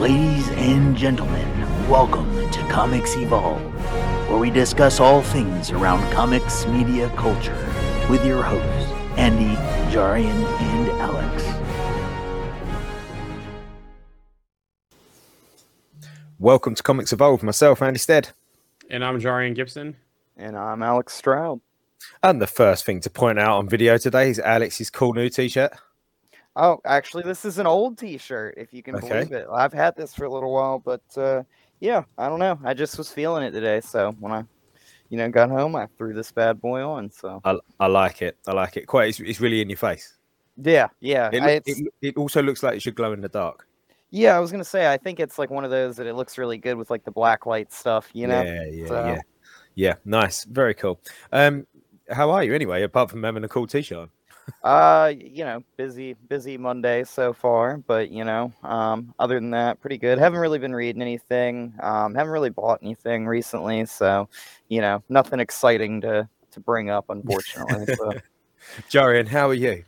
Ladies and gentlemen, welcome to Comics Evolved, where we discuss all things around comics media culture with your hosts, Andy, Jarian, and Alex. Welcome to Comics Evolved. Myself, Andy Stead. And I'm Jarian Gibson. And I'm Alex Stroud. And the first thing to point out on video today is Alex's cool new t-shirt. Oh, actually, this is an old T-shirt, if you can Okay. believe it. I've had this for a little while, but uh, yeah, I don't know. I just was feeling it today, so when I, you know, got home, I threw this bad boy on. So I, I like it. I like it. Quite. It's, it's really in your face. yeah, yeah, It, look- it, it also looks like it should glow in the dark. yeah. I was gonna say, I think it's like one of those that it looks really good with like the black light stuff, you know. Yeah, yeah, So- yeah, yeah. Nice. Very cool. Um, how are you anyway? Apart from having a cool t-shirt. On? Uh, you know, busy, busy Monday so far, but you know, um, other than that, pretty good. Haven't really been reading anything. Um, haven't really bought anything recently, so you know, nothing exciting to to bring up, unfortunately. so. Jarian, how are you?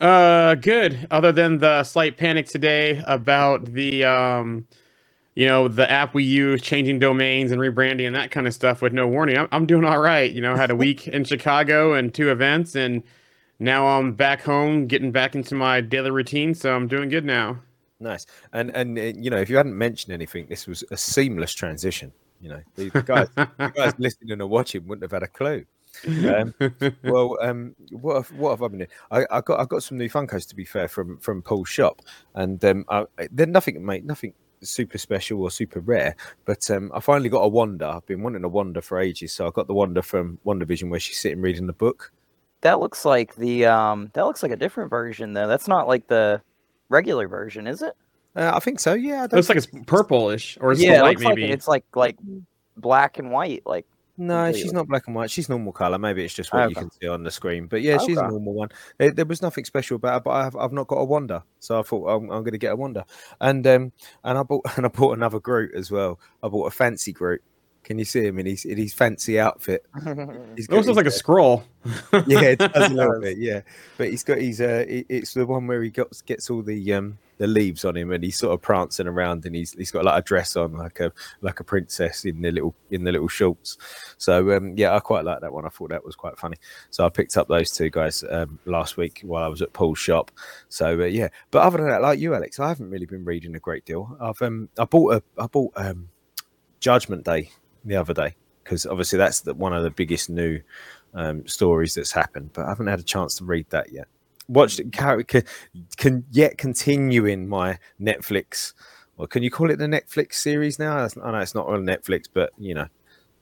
Uh, good. Other than the slight panic today about the um, you know, the app we use changing domains and rebranding and that kind of stuff with no warning. I'm, I'm doing all right. You know, had a week in Chicago and two events, and now I'm back home, getting back into my daily routine. So I'm doing good now. Nice. And and uh, you know, if you hadn't mentioned anything, this was a seamless transition. You know, the, the guys, the guys listening or watching wouldn't have had a clue. Um, well, um, what have, what have I been doing? I, I got I got some new Funkos to be fair from from Paul's shop, and um, I, they're nothing, mate, nothing super special or super rare. But um, I finally got a Wanda. I've been wanting a Wanda for ages, so I got the Wanda from WandaVision where she's sitting reading the book. That looks like the um, that looks like a different version though. That's not like the regular version, is it? Uh, I think so. Yeah, I It looks like it's purplish or it's yeah, it light looks like maybe. it's like like black and white, like No, she's not black and white. She's normal color. Maybe it's just what you can see on the screen. But yeah, she's a normal one. There, there was nothing special about her, but I've, I've not got a Wanda, so I thought I'm, I'm going to get a Wanda. And um, and I bought and I bought another Groot as well. I bought a fancy Groot. Can you see him in his in his fancy outfit? He's It almost looks like a his, scroll. uh, yeah, it does a little bit, yeah. But he's got his uh, it- it's the one where he gets gets all the um the leaves on him, and he's sort of prancing around, and he's he's got like a dress on, like a like a princess in the little in the little shorts. So um, yeah, I quite like that one. I thought that was quite funny. So I picked up those two guys um, last week while I was at Paul's shop. So uh, yeah, but other than that, like you, Alex, I haven't really been reading a great deal. I've um I bought a I bought um Judgment Day the other day because obviously that's the, one of the biggest new um, stories that's happened, but I haven't had a chance to read that yet. Watched it, can, can, yet continuing my Netflix, or can you call it the Netflix series now? I know it's not on Netflix, but you know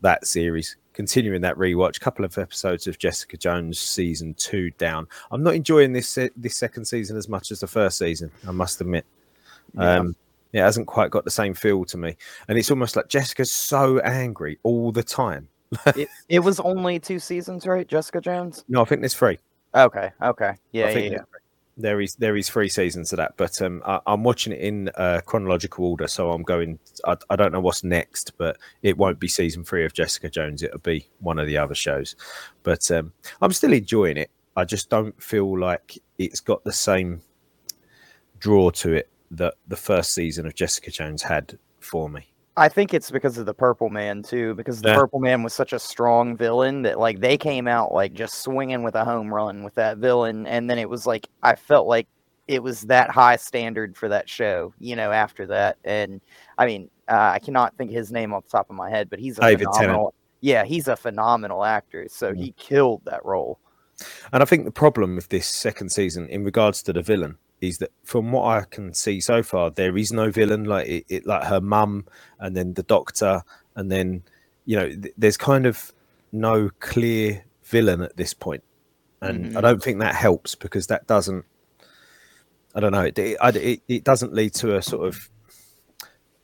that series. Continuing that rewatch, couple of episodes of Jessica Jones season two down. I'm not enjoying this this second season as much as the first season. I must admit. Yeah. Um, it hasn't quite got the same feel to me, and it's almost like Jessica's so angry all the time. it, it was only two seasons, right? Jessica Jones. No, I think there's three. Okay, okay, yeah, I yeah, yeah. there is there is three seasons of that, but um, I, I'm watching it in uh, chronological order, so I'm going. I, I don't know what's next, but it won't be season three of Jessica Jones. It'll be one of the other shows, but um, I'm still enjoying it. I just don't feel like it's got the same draw to it that the first season of Jessica Jones had for me. I think it's because of the Purple Man too, because the Yeah. Purple Man was such a strong villain that like they came out like just swinging with a home run with that villain, and then it was like I felt like it was that high standard for that show, you know. After that, and I mean, uh, I cannot think of his name off the top of my head, but he's a David Tennant. Yeah, he's a phenomenal actor, so he killed that role. And I think the problem with this second season, in regards to the villain, is that from what I can see so far, there is no villain. Like it, it like her mum, and then the doctor, and then you know, th- there's kind of no clear villain at this point, and I Mhm. don't think that helps because that doesn't. I don't know. It it, it it doesn't lead to a sort of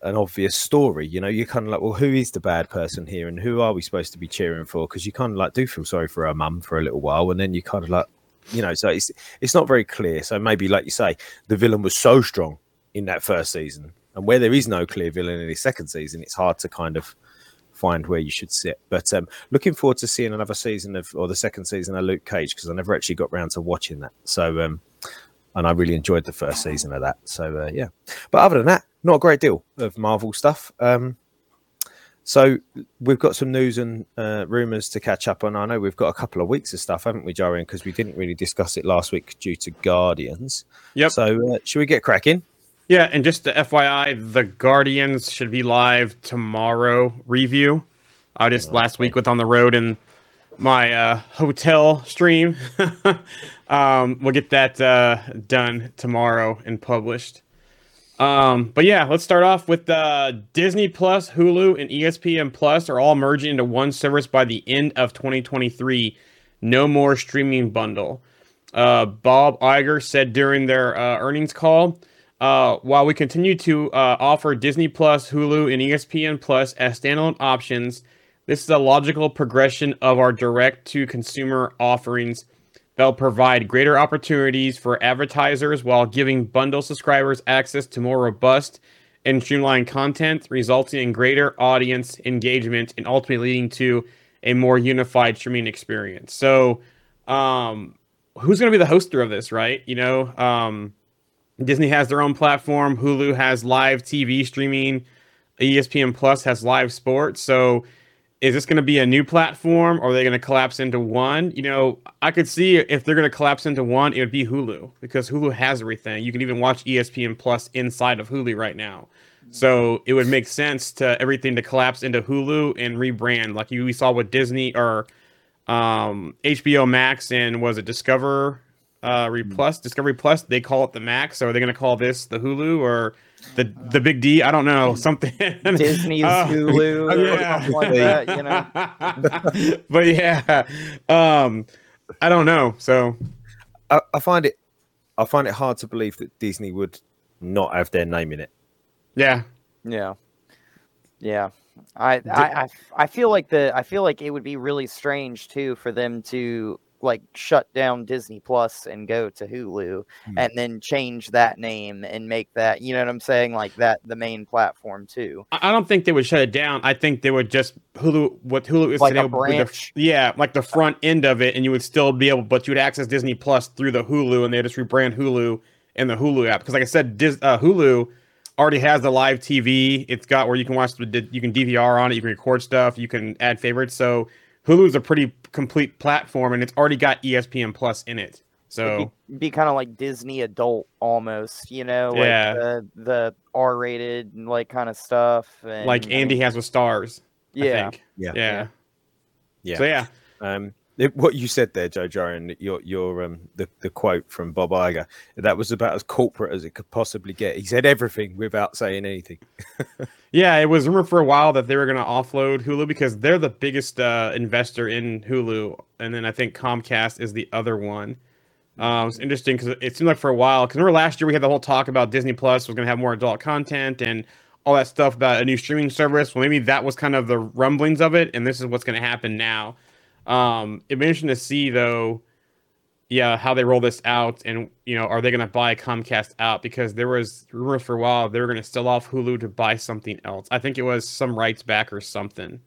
an obvious story. You know, you're kind of like, well, who is the bad person here, and who are we supposed to be cheering for? Because you kind of like do feel sorry for her mum for a little while, and then you kind of like, you know, so it's it's not very clear. So maybe, like you say, the villain was so strong in that first season, and where there is no clear villain in the second season, it's hard to kind of find where you should sit. But um, looking forward to seeing another season of or the second season of Luke Cage because I never actually got round to watching that. So um, and I really enjoyed the first season of that. So uh, yeah, but other than that, not a great deal of Marvel stuff. Um, so we've got some news and uh, rumors to catch up on. I know we've got a couple of weeks of stuff, haven't we, Jarian? Because we didn't really discuss it last week due to Guardians. Yep. So uh, should we get cracking? Yeah, and just the FYI, the Guardians should be live tomorrow. Review. I just last week was on the road and my uh, hotel stream. um, we'll get that uh, done tomorrow and published. Um, but yeah, let's start off with uh, Disney Plus, Hulu, and ESPN Plus are all merging into one service by the end of 2023. No more streaming bundle. Uh, Bob Iger said during their uh, earnings call, uh, while we continue to uh, offer Disney Plus, Hulu, and ESPN Plus as standalone options, this is a logical progression of our direct to consumer offerings They'll provide greater opportunities for advertisers while giving bundle subscribers access to more robust and streamlined content, resulting in greater audience engagement and ultimately leading to a more unified streaming experience. So, um, who's going to be the hoster of this, right? You know, um, Disney has their own platform, Hulu has live TV streaming, ESPN Plus has live sports. So, is this going to be a new platform or are they going to collapse into one? You know, I could see if they're going to collapse into one, it would be Hulu because Hulu has everything. You can even watch ESPN Plus inside of Hulu right now. So it would make sense to everything to collapse into Hulu and rebrand, like you we saw with Disney or um, HBO Max and was it Discover uh, Re Plus, Discovery Plus? They call it the Max. So are they going to call this the Hulu or the the big D. I don't know something. Disney's uh, Hulu, yeah. like that, you know. but yeah, um, I don't know. So I, I find it, I find it hard to believe that Disney would not have their name in it. Yeah, yeah, yeah. I, I, I, I feel like the I feel like it would be really strange too for them to like shut down Disney Plus and go to Hulu hmm. and then change that name and make that, you know what I'm saying? Like that the main platform too. I don't think they would shut it down. I think they would just Hulu what Hulu is like today. The, yeah, like the front end of it and you would still be able but you would access Disney Plus through the Hulu and they just rebrand Hulu and the Hulu app because like I said Dis, uh, Hulu already has the live TV. It's got where you can watch the you can DVR on it, you can record stuff, you can add favorites. So Hulu is a pretty complete platform, and it's already got ESPN Plus in it. So be, be kind of like Disney adult almost, you know, yeah. the, the R rated and like kind of stuff. And, like Andy has with Stars. Yeah. yeah. Yeah. Yeah. So yeah. Um, it, what you said there, Joe Jarian, your your um the, the quote from Bob Iger, that was about as corporate as it could possibly get. He said everything without saying anything. yeah, it was rumored for a while that they were going to offload Hulu because they're the biggest uh, investor in Hulu, and then I think Comcast is the other one. Um, it's interesting because it seemed like for a while, because remember last year we had the whole talk about Disney Plus was going to have more adult content and all that stuff about a new streaming service. Well, maybe that was kind of the rumblings of it, and this is what's going to happen now. Um, it'd be interesting to see though, yeah, how they roll this out, and you know, are they going to buy Comcast out? Because there was rumors for a while they were going to sell off Hulu to buy something else. I think it was some rights back or something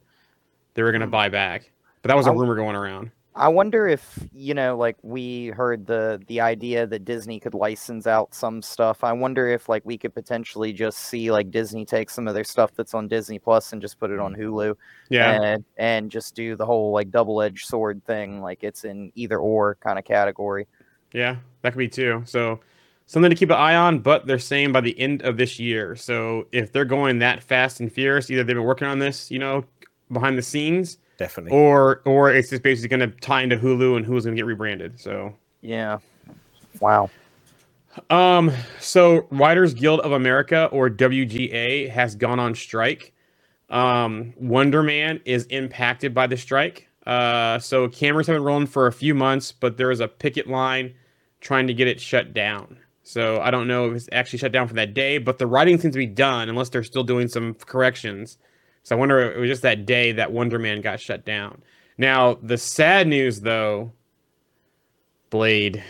they were going to hmm. buy back, but that was a rumor going around. I wonder if you know, like we heard the the idea that Disney could license out some stuff. I wonder if like we could potentially just see like Disney take some of their stuff that's on Disney Plus and just put it on mm. Hulu. Yeah, and, and just do the whole like double edged sword thing, like it's in either or kind of category. Yeah, that could be too. So something to keep an eye on. But they're saying by the end of this year. So if they're going that fast and furious, either they've been working on this, you know, behind the scenes definitely. Or or it's just basically going to tie into Hulu and Hulu's going to get rebranded. So yeah, wow. Um. So Writers Guild of America or WGA has gone on strike. Um, Wonder Man is impacted by the strike. Uh, so cameras have been rolling for a few months, but there is a picket line trying to get it shut down. So I don't know if it's actually shut down for that day, but the writing seems to be done unless they're still doing some corrections. So I wonder if it was just that day that Wonder Man got shut down. Now, the sad news though, Blade,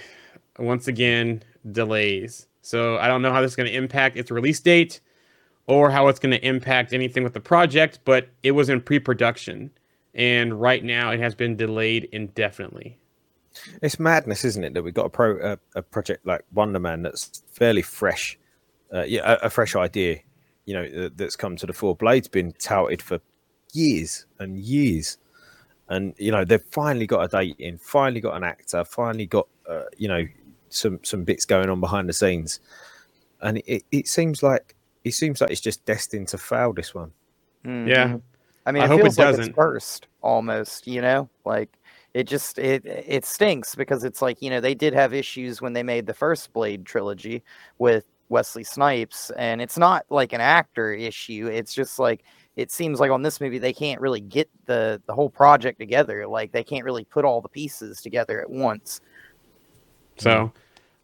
once again, delays. So I don't know how this is going to impact its release date or how it's going to impact anything with the project, but it was in pre production. And right now it has been delayed indefinitely. It's madness, isn't it, that we've got a pro a, a project like Wonder Man that's fairly fresh, uh, yeah, a, a fresh idea, you know, that, that's come to the fore. Blade's been touted for years and years, and you know they've finally got a date in, finally got an actor, finally got uh, you know some some bits going on behind the scenes, and it, it seems like it seems like it's just destined to fail. This one, Yeah. Mhm. I mean, I it hope it like doesn't. it's first almost, you know, like it just it it stinks because it's like you know they did have issues when they made the first Blade trilogy with Wesley Snipes, and it's not like an actor issue. It's just like it seems like on this movie they can't really get the the whole project together. Like they can't really put all the pieces together at once. So,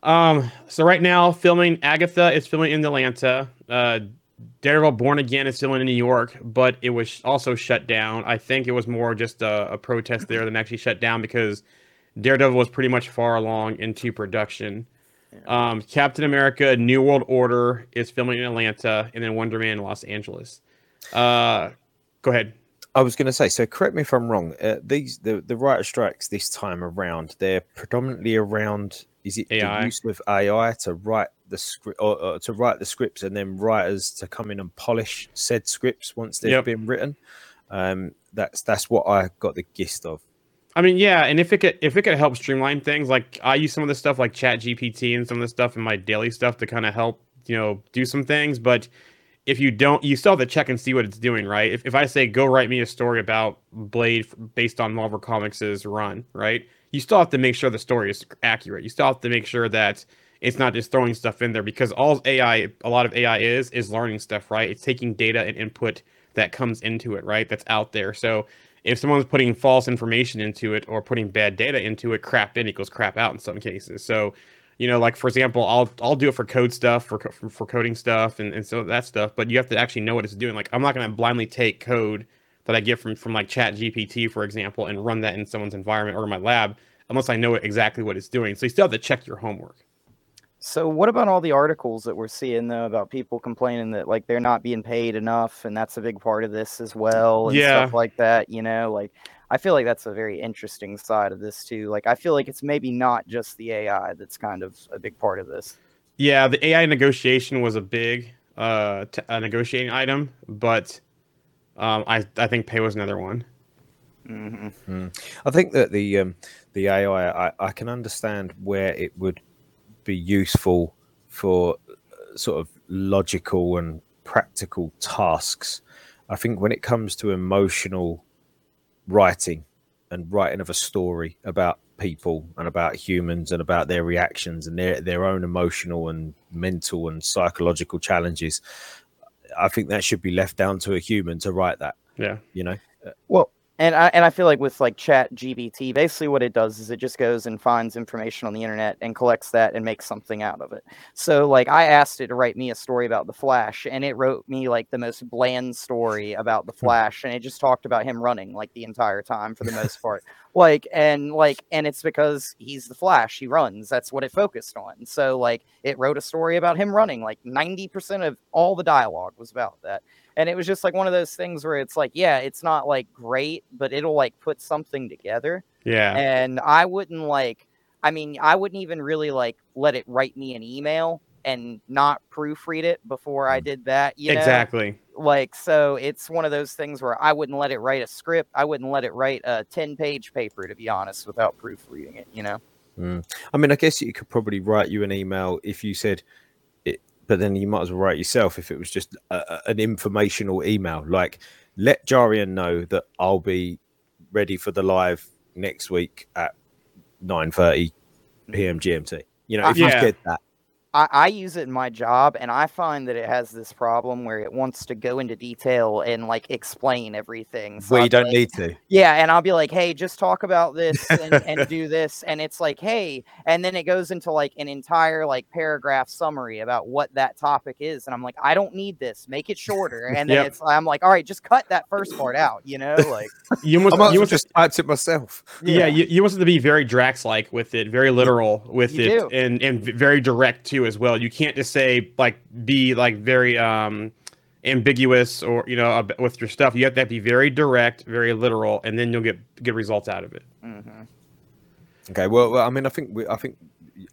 um, so right now filming Agatha is filming in Atlanta. Uh, Daredevil Born Again is filming in New York, but it was also shut down. I think it was more just a, a protest there than actually shut down because Daredevil was pretty much far along into production. Um, Captain America: New World Order is filming in Atlanta, and then Wonder Man in Los Angeles. Uh, go ahead. I was going to say. So correct me if I'm wrong. Uh, these the the writer strikes this time around. They're predominantly around. Is it AI? the use of AI to write the script or, or to write the scripts and then writers to come in and polish said scripts once they've Yep. been written? Um, that's that's what I got the gist of. I mean, yeah, and if it could if it could help streamline things, like I use some of the stuff like Chat GPT and some of the stuff in my daily stuff to kind of help, you know, do some things. But if you don't, you still have to check and see what it's doing, right? If, if I say go write me a story about Blade based on Marvel Comics' run, right? You still have to make sure the story is accurate. You still have to make sure that it's not just throwing stuff in there because all AI, a lot of AI is is learning stuff, right? It's taking data and input that comes into it, right? That's out there. So if someone's putting false information into it or putting bad data into it, crap in equals crap out in some cases. So, you know, like for example, I'll I'll do it for code stuff, for for, coding stuff, and, and so that stuff. But you have to actually know what it's doing. Like I'm not going to blindly take code that I get from from like Chat GPT, for example, and run that in someone's environment or in my lab unless I know exactly what it's doing. So you still have to check your homework. So what about all the articles that we're seeing though about people complaining that like they're not being paid enough and that's a big part of this as well and Yeah. stuff like that, you know? Like I feel like that's a very interesting side of this too. Like I feel like it's maybe not just the AI that's kind of a big part of this. Yeah, the AI negotiation was a big uh t- a negotiating item, but um, I I think pay was another one. hmm I think that the um, the AI, I, I can understand where it would be useful for uh, sort of logical and practical tasks. I think when it comes to emotional writing and writing of a story about people and about humans and about their reactions and their their own emotional and mental and psychological challenges, I think that should be left down to a human to write that. Yeah. You know, Well, and I and I feel like with like Chat GPT, basically what it does is it just goes and finds information on the internet and collects that and makes something out of it. So like I asked it to write me a story about the Flash, and it wrote me like the most bland story about the hmm. Flash, and it just talked about him running like the entire time for the most part. Like and like and it's because he's the Flash, he runs. That's what it focused on. So like it wrote a story about him running. Like ninety percent of all the dialogue was about that and it was just like one of those things where it's like yeah it's not like great but it'll like put something together Yeah. and i wouldn't like i mean i wouldn't even really like let it write me an email and not proofread it before i mm. did that you know exactly. like so it's one of those things where i wouldn't let it write a script i wouldn't let it write a 10 page paper to be honest without proofreading it you know mm. I mean, I guess you could probably write you an email if you said but then you might as well write yourself if it was just a, an informational email. Like, let Jarian know that I'll be ready for the live next week at nine thirty p.m. GMT. You know, if Yeah. you get that, I, I use it in my job and I find that it has this problem where it wants to go into detail and like explain everything. So we I'll be don't like- need to. Yeah, and I'll be like, hey, just talk about this and, and do this. And it's like, hey, and then it goes into like an entire like paragraph summary about what that topic is. And I'm like, I don't need this. Make it shorter. And then Yep. it's I'm like, all right, just cut that first part out, you know? Like You I almost, might as you well almost just typed it myself. yeah, you, you want it to be very Drax like with it, very literal with You it, do. and and v- very direct as well. You can't just say like be like very um ambiguous or you know with your stuff. You have to be very direct, very literal, and then you'll get good results out of it. mhm. Okay, well, well, I mean, I think we, I think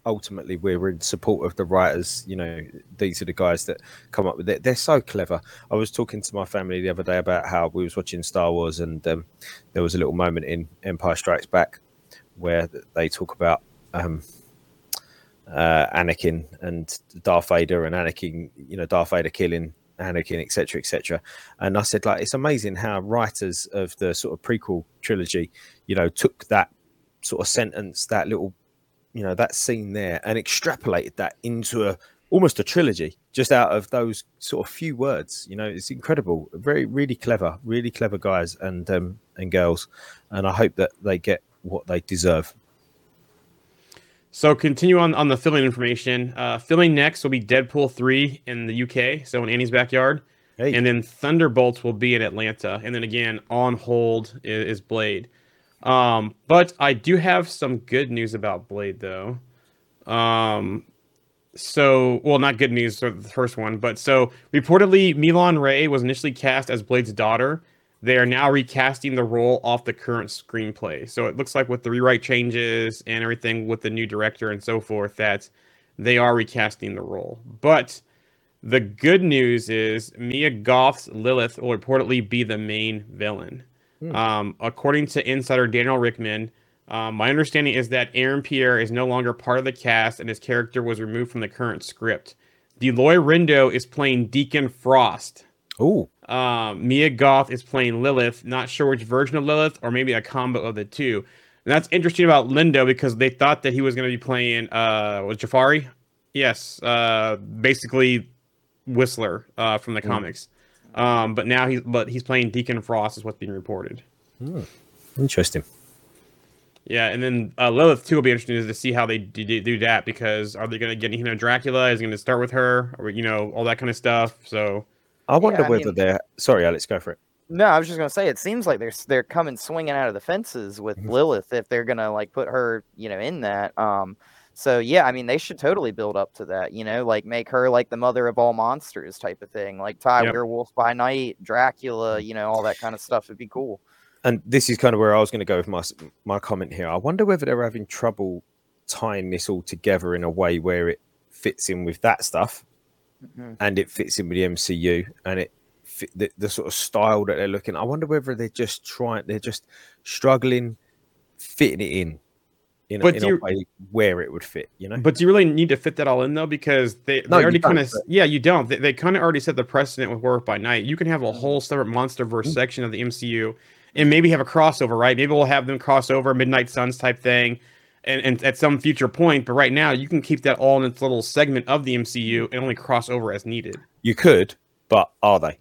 ultimately we're in support of the writers. You know, these are the guys that come up with it. They're so clever. I was talking to my family the other day about how we was watching Star Wars, and um, there was a little moment in Empire Strikes Back where they talk about um, uh, Anakin and Darth Vader, and Anakin, you know, Darth Vader killing Anakin, etc., etc. And I said, like, it's amazing how writers of the sort of prequel trilogy, you know, took that sort of sentence, that little, you know, that scene there, and extrapolated that into a almost a trilogy just out of those sort of few words. You know, it's incredible. Very, really clever, really clever guys and um, and girls, and I hope that they get what they deserve. So continue on on the filming information. Uh, filming next will be Deadpool three in the UK, so in Andy's backyard, Hey. and then Thunderbolts will be in Atlanta, and then again on hold is, is Blade. Um, but I do have some good news about Blade though. Um, so well, not good news for the first one, but so reportedly Milan Ray was initially cast as Blade's daughter. They are now recasting the role off the current screenplay. So it looks like with the rewrite changes and everything with the new director and so forth, that they are recasting the role. But the good news is Mia Goth's Lilith will reportedly be the main villain. Hmm. Um, according to insider Daniel Richtman, um, my understanding is that Aaron Pierre is no longer part of the cast and his character was removed from the current script. Delroy Lindo is playing Deacon Frost. Oh, Um, Mia Goth is playing Lilith. Not sure which version of Lilith, or maybe a combo of the two. And that's interesting about Lindo because they thought that he was going to be playing uh, was Jafari. Yes, uh, basically Whistler uh, from the comics. Um, but now he's but he's playing Deacon Frost is what's being reported. interesting. Yeah, and then uh, Lilith too will be interesting to see how they do, do, do that because are they going to get you know Dracula? Is going to start with her or you know all that kind of stuff? So I wonder I whether mean- they're sorry, Alex. Go for it. No, I was just gonna say it seems like they're they're coming swinging out of the fences with Mhm. Lilith if they're gonna like put her, you know, in that. Um, so yeah, I mean they should totally build up to that, you know, like make her like the mother of all monsters type of thing, like Ty Yep. Werewolf by Night, Dracula, you know, all that kind of stuff would be cool. and this is kind of where I was going to go with my my comment here. I wonder whether they're having trouble tying this all together in a way where it fits in with that stuff Mhm. and it fits in with the MCU and it fit the, the sort of style that they're looking. I wonder whether they're just trying, they're just struggling fitting it in in, a, But in do a way where it would fit. You know, But do you really need to fit that all in though? Because they, they No, you already kind of yeah, you don't. They, they kind of already set the precedent with Werewolf by Night. You can have a Mm-hmm. whole separate MonsterVerse section of the MCU, and maybe have a crossover, right? Maybe we'll have them cross over, Midnight Suns type thing, and, and at some future point. But right now, you can keep that all in its little segment of the MCU and only cross over as needed. you could, but are they?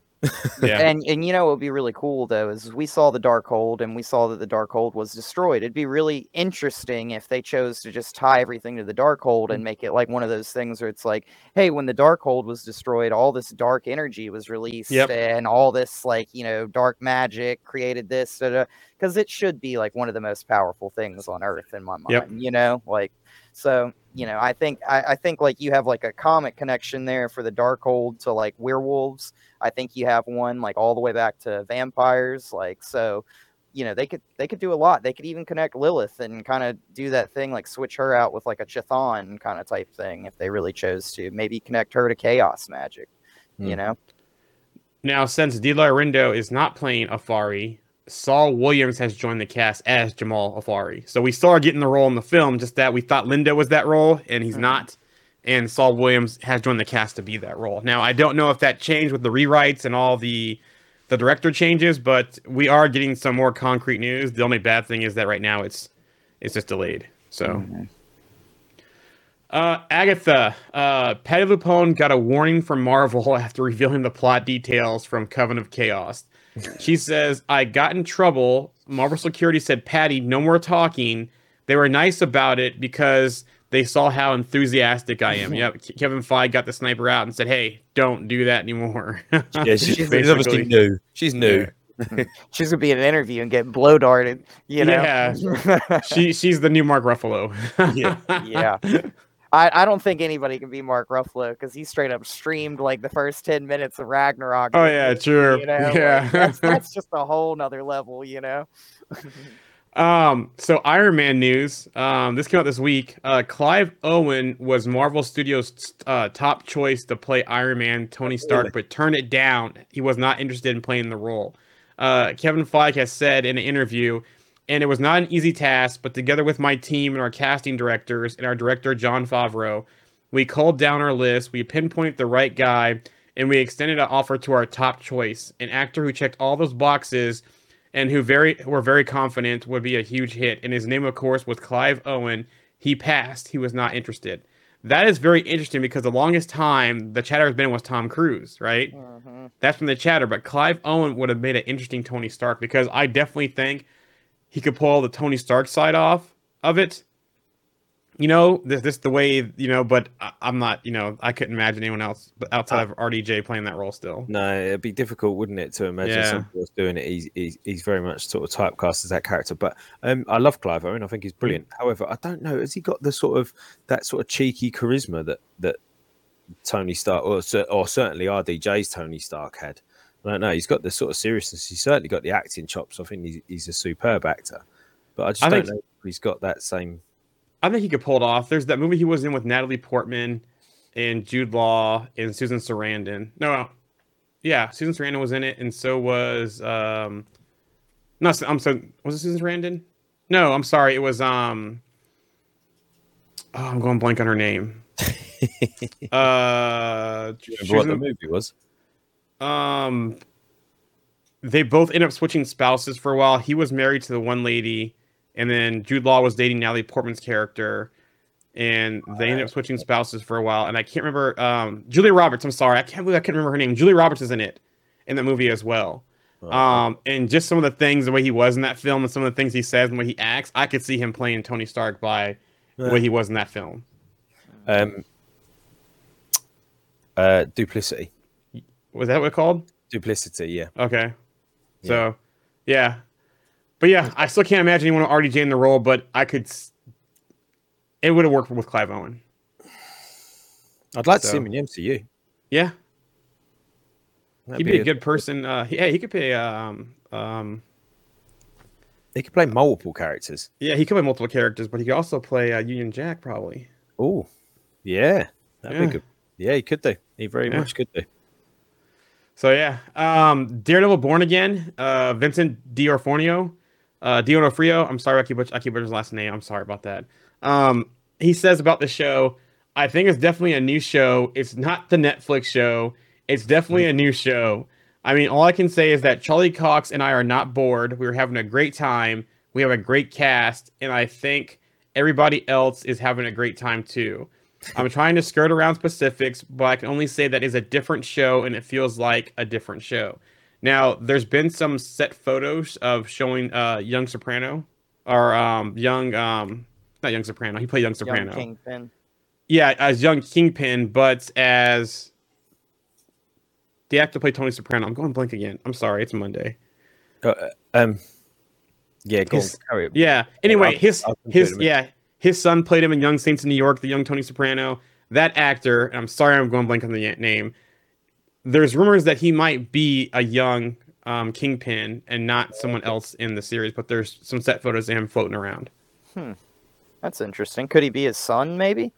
Yeah, And and you know what would be really cool though is we saw the Dark Hold and we saw that the Dark Hold was destroyed. It'd be really interesting if they chose to just tie everything to the Dark Hold Mm. and make it like one of those things where it's like, hey, when the Dark Hold was destroyed, all this dark energy was released Yep. and all this like you know dark magic created this because it should be like one of the most powerful things on Earth in my mind. Yep. You know, like so you know I think I, I think like you have like a comic connection there for the Dark Hold to like werewolves. I think you have one like all the way back to vampires. Like so, you know, they could they could do a lot. They could even connect Lilith and kind of do that thing like switch her out with like a Chthon kind of type thing if they really chose to. Maybe connect her to chaos magic. You Hmm. know, Now, since Delroy Lindo is not playing Afari, Saul Williams has joined the cast as Jamal Afari. So we still are getting the role in the film, just that we thought Lindo was that role, and he's Mhm. not. And Saul Williams has joined the cast to be that role. Now, I don't know if that changed with the rewrites and all the the director changes, but we are getting some more concrete news. The only bad thing is that right now it's it's just delayed. So. Mhm. Uh, Agatha, uh, Patti LuPone got a warning from Marvel after revealing the plot details from Coven of Chaos. She says, I got in trouble. Marvel Security said, Patti, no more talking. They were nice about it because they saw how enthusiastic I am. yep. Kevin Feige got the sniper out and said, Hey, don't do that anymore. Yeah, she's, she's Basically. obviously new. She's new. she's gonna be in an interview and get blow darted. You know, Yeah. she she's the new Mark Ruffalo. Yeah. yeah. I, I don't think anybody can be Mark Ruffalo because he straight up streamed like the first ten minutes of Ragnarok. Oh, yeah, true. You know, like, Yeah. that's, that's just a whole nother level. You know. Um, so Iron Man news. Um, this came out this week. Uh, Clive Owen was Marvel Studios' uh, top choice to play Iron Man, Tony Stark, but turned it down. He was not interested in playing the role. Uh, Kevin Feige has said in an interview, and it was not an easy task, but together with my team and our casting directors and our director Jon Favreau, we culled down our list. We pinpointed the right guy, and we extended an offer to our top choice, an actor who checked all those boxes and who very were very confident would be a huge hit. And his name, of course, was Clive Owen. He passed. He was not interested. That is very interesting because the longest time the chatter has been was Tom Cruise, right? Mhm. That's from the chatter. But Clive Owen would have made an interesting Tony Stark because I definitely think he could pull the Tony Stark side off of it. You know, this this the way you know, but I, I'm not. You know, I couldn't imagine anyone else but outside of RDJ playing that role still. No, it'd be difficult, wouldn't it, to imagine Yeah. somebody else doing it. He's, he's he's very much sort of typecast as that character. But um, I love Clive Owen. I think he's brilliant. However, I don't know. Has he got the sort of that sort of cheeky charisma that that Tony Stark or or certainly RDJ's Tony Stark had? I don't know. He's got the sort of seriousness. He's certainly got the acting chops. I think he's, he's a superb actor. But I just I don't think- know if he's got that same. I think he could pull it off. There's that movie he was in with Natalie Portman and Jude Law and Susan Sarandon. No, no. yeah, Susan Sarandon was in it, and so was um, no, I'm so was it Susan Sarandon? No, I'm sorry, it was um, oh, I'm going blank on her name. uh, Do you remember what the movie was? Um, they both end up switching spouses for a while. He was married to the one lady, and then Jude Law was dating Natalie Portman's character, and they ended up switching spouses for a while. And I can't remember um, Julia Roberts. I'm sorry, I can't believe I can't remember her name. Julia Roberts is in it in that movie as well. Um, and just some of the things, the way he was in that film, and some of the things he says and the way he acts, I could see him playing Tony Stark by the way he was in that film. Um, uh, duplicity. Was that what it called? Duplicity. Yeah. Okay. So, yeah. But yeah, I still can't imagine anyone RDJ in the role, but I could. It would have worked with Clive Owen. I'd like to see him in the MCU. Yeah, That'd he'd be a good person. Uh, yeah, he could play. Um, um, He could play multiple characters. yeah, he could play multiple characters, but he could also play uh, Union Jack probably. Oh, yeah, that'd Yeah. be good. Yeah, he could do. He very Yeah. much could do. So yeah, um, Daredevil Born Again, uh, Vincent D'Orfonio, uh, D'Onofrio. I'm sorry, I keep butch- I keep butchering his last name. I'm sorry about that. Um, he says about the show, I think it's definitely a new show. It's not the Netflix show. It's definitely a new show. I mean, all I can say is that Charlie Cox and I are not bored. We are having a great time. We have a great cast, and I think everybody else is having a great time too. I'm trying to skirt around specifics, but I can only say that is a different show and it feels like a different show. Now, there's been some set photos of showing uh young Soprano or um young um not young Soprano. He played young Young Soprano. Kingpin. Yeah, as young Kingpin, but as the actor played Tony Soprano. I'm going blank again. I'm sorry, it's Monday. Uh, um, yeah, go His- on, carry it. Yeah. Anyway, I'll- his I'll his yeah, his son played him in Young Saints in New York, the young Tony Soprano. That actor, and I'm sorry I'm going blank on the name. There's rumors that he might be a young um, Kingpin and not someone else in the series, but there's some set photos of him floating around. Hmm. That's interesting. Could he be his son? Maybe.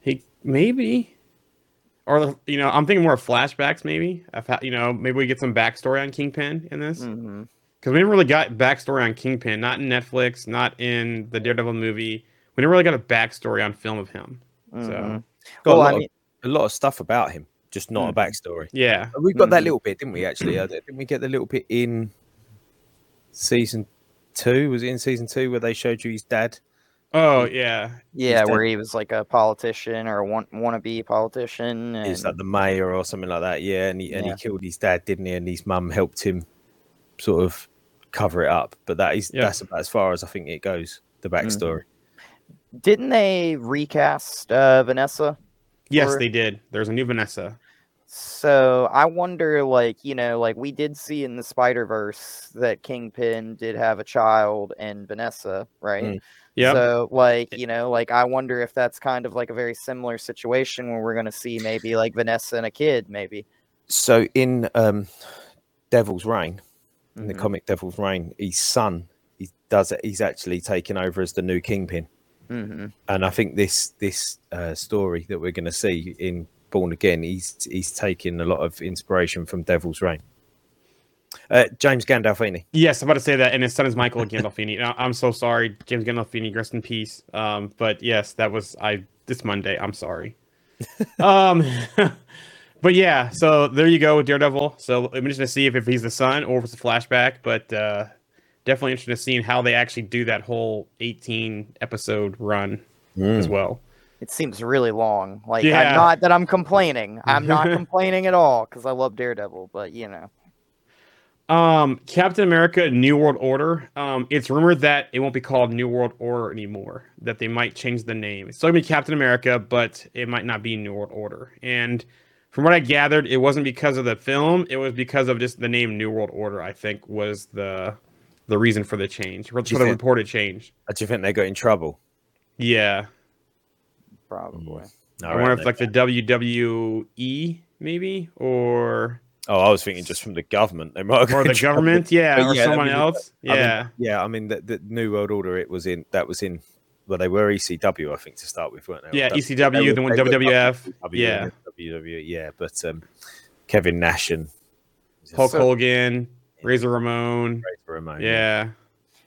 He maybe, or you know, I'm thinking more of flashbacks. Maybe, you know, maybe we get some backstory on Kingpin in this. hmm because we never really got backstory on Kingpin, not in Netflix, not in the Daredevil movie. We never really got a backstory on film of him. Mhm. So Got Well, a, I lot mean, of, a lot of stuff about him, just not a backstory. yeah, Uh, We got that Mhm. little bit, didn't we? Actually, uh, didn't we get the little bit in season two? Was it in season two where they showed you his dad? oh yeah, yeah, dead. where he was like a politician or a want wannabe politician. And, He's like the mayor or something like that. Yeah, and he and Yeah. he killed his dad, didn't he? And his mum helped him sort of cover it up. But that is Yeah. that's about as far as I think it goes. The backstory. Didn't they recast uh, Vanessa? yes, Or- they did. There's a new Vanessa. So I wonder, like, you know, like we did see in the Spider Verse that Kingpin did have a child and Vanessa, right? Mm. Yep. So, like, you know, like I wonder if that's kind of like a very similar situation where we're going to see maybe like Vanessa and a kid, maybe. So in um, Devil's Reign, in the Mhm. comic Devil's Reign, his son, he does it. He's actually taken over as the new kingpin, hmm and I think this this uh, story that we're going to see in Born Again, he's he's taking a lot of inspiration from Devil's Reign. Uh, James Gandolfini. Yes, I'm about to say that, and his son is Michael Gandolfini. I- I'm so sorry, James Gandolfini. Rest in peace. Um, but yes, that was I this Monday. I'm sorry. um, but yeah, so there you go with Daredevil. So I'm interested to see if, if he's the son or if it's a flashback. But uh, definitely interested in seeing how they actually do that whole 18 episode run as well. It seems really long. Like, Yeah. I'm not that I'm complaining. I'm not complaining at all because I love Daredevil, but you know. Um, Captain America: New World Order. Um, it's rumored that it won't be called New World Order anymore. That they might change the name. It's still gonna be Captain America, but it might not be New World Order. And from what I gathered, it wasn't because of the film. It was because of just the name New World Order. I think was the the reason for the change, for, Do you for the think- reported change. Uh, Do you think they got in trouble? Yeah, Probably. I wonder if like the WWE maybe or Oh, I was thinking just from the government. They might have or the government, yeah, But or yeah, I someone mean, else. I mean, Yeah. yeah. I mean, the, the New World Order. It was in that was in. Well, they were ECW, I think, to start with, weren't they? Yeah, Or ECW, they then went they were WWF. Yeah. and WWE, yeah. But um, Kevin Nash and Hulk So- Hogan, Razor Ramon. Razor Ramon, Yeah.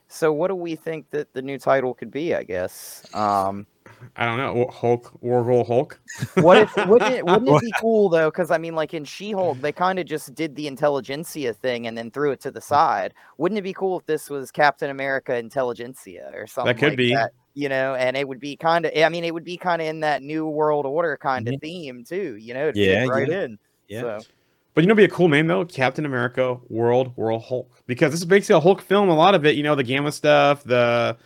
So what do we think that the new title could be, I guess? Um I don't know. Hulk, Warhol Hulk. what if wouldn't it wouldn't it be cool though? Because I mean, like in She-Hulk, they kind of just did the intelligentsia thing and then threw it to the side. Wouldn't it be cool if this was Captain America Intelligentsia or something? That could like be. that, you know, and it would be kind of. I mean, it would be kind of in that New World Order kind of Mhm. theme too. You know, it'd Yeah, right yeah. in. Yeah. So, But you know, be a cool name though, Captain America World World Hulk, because this is basically a Hulk film. A lot of it, you know, the Gamma stuff, the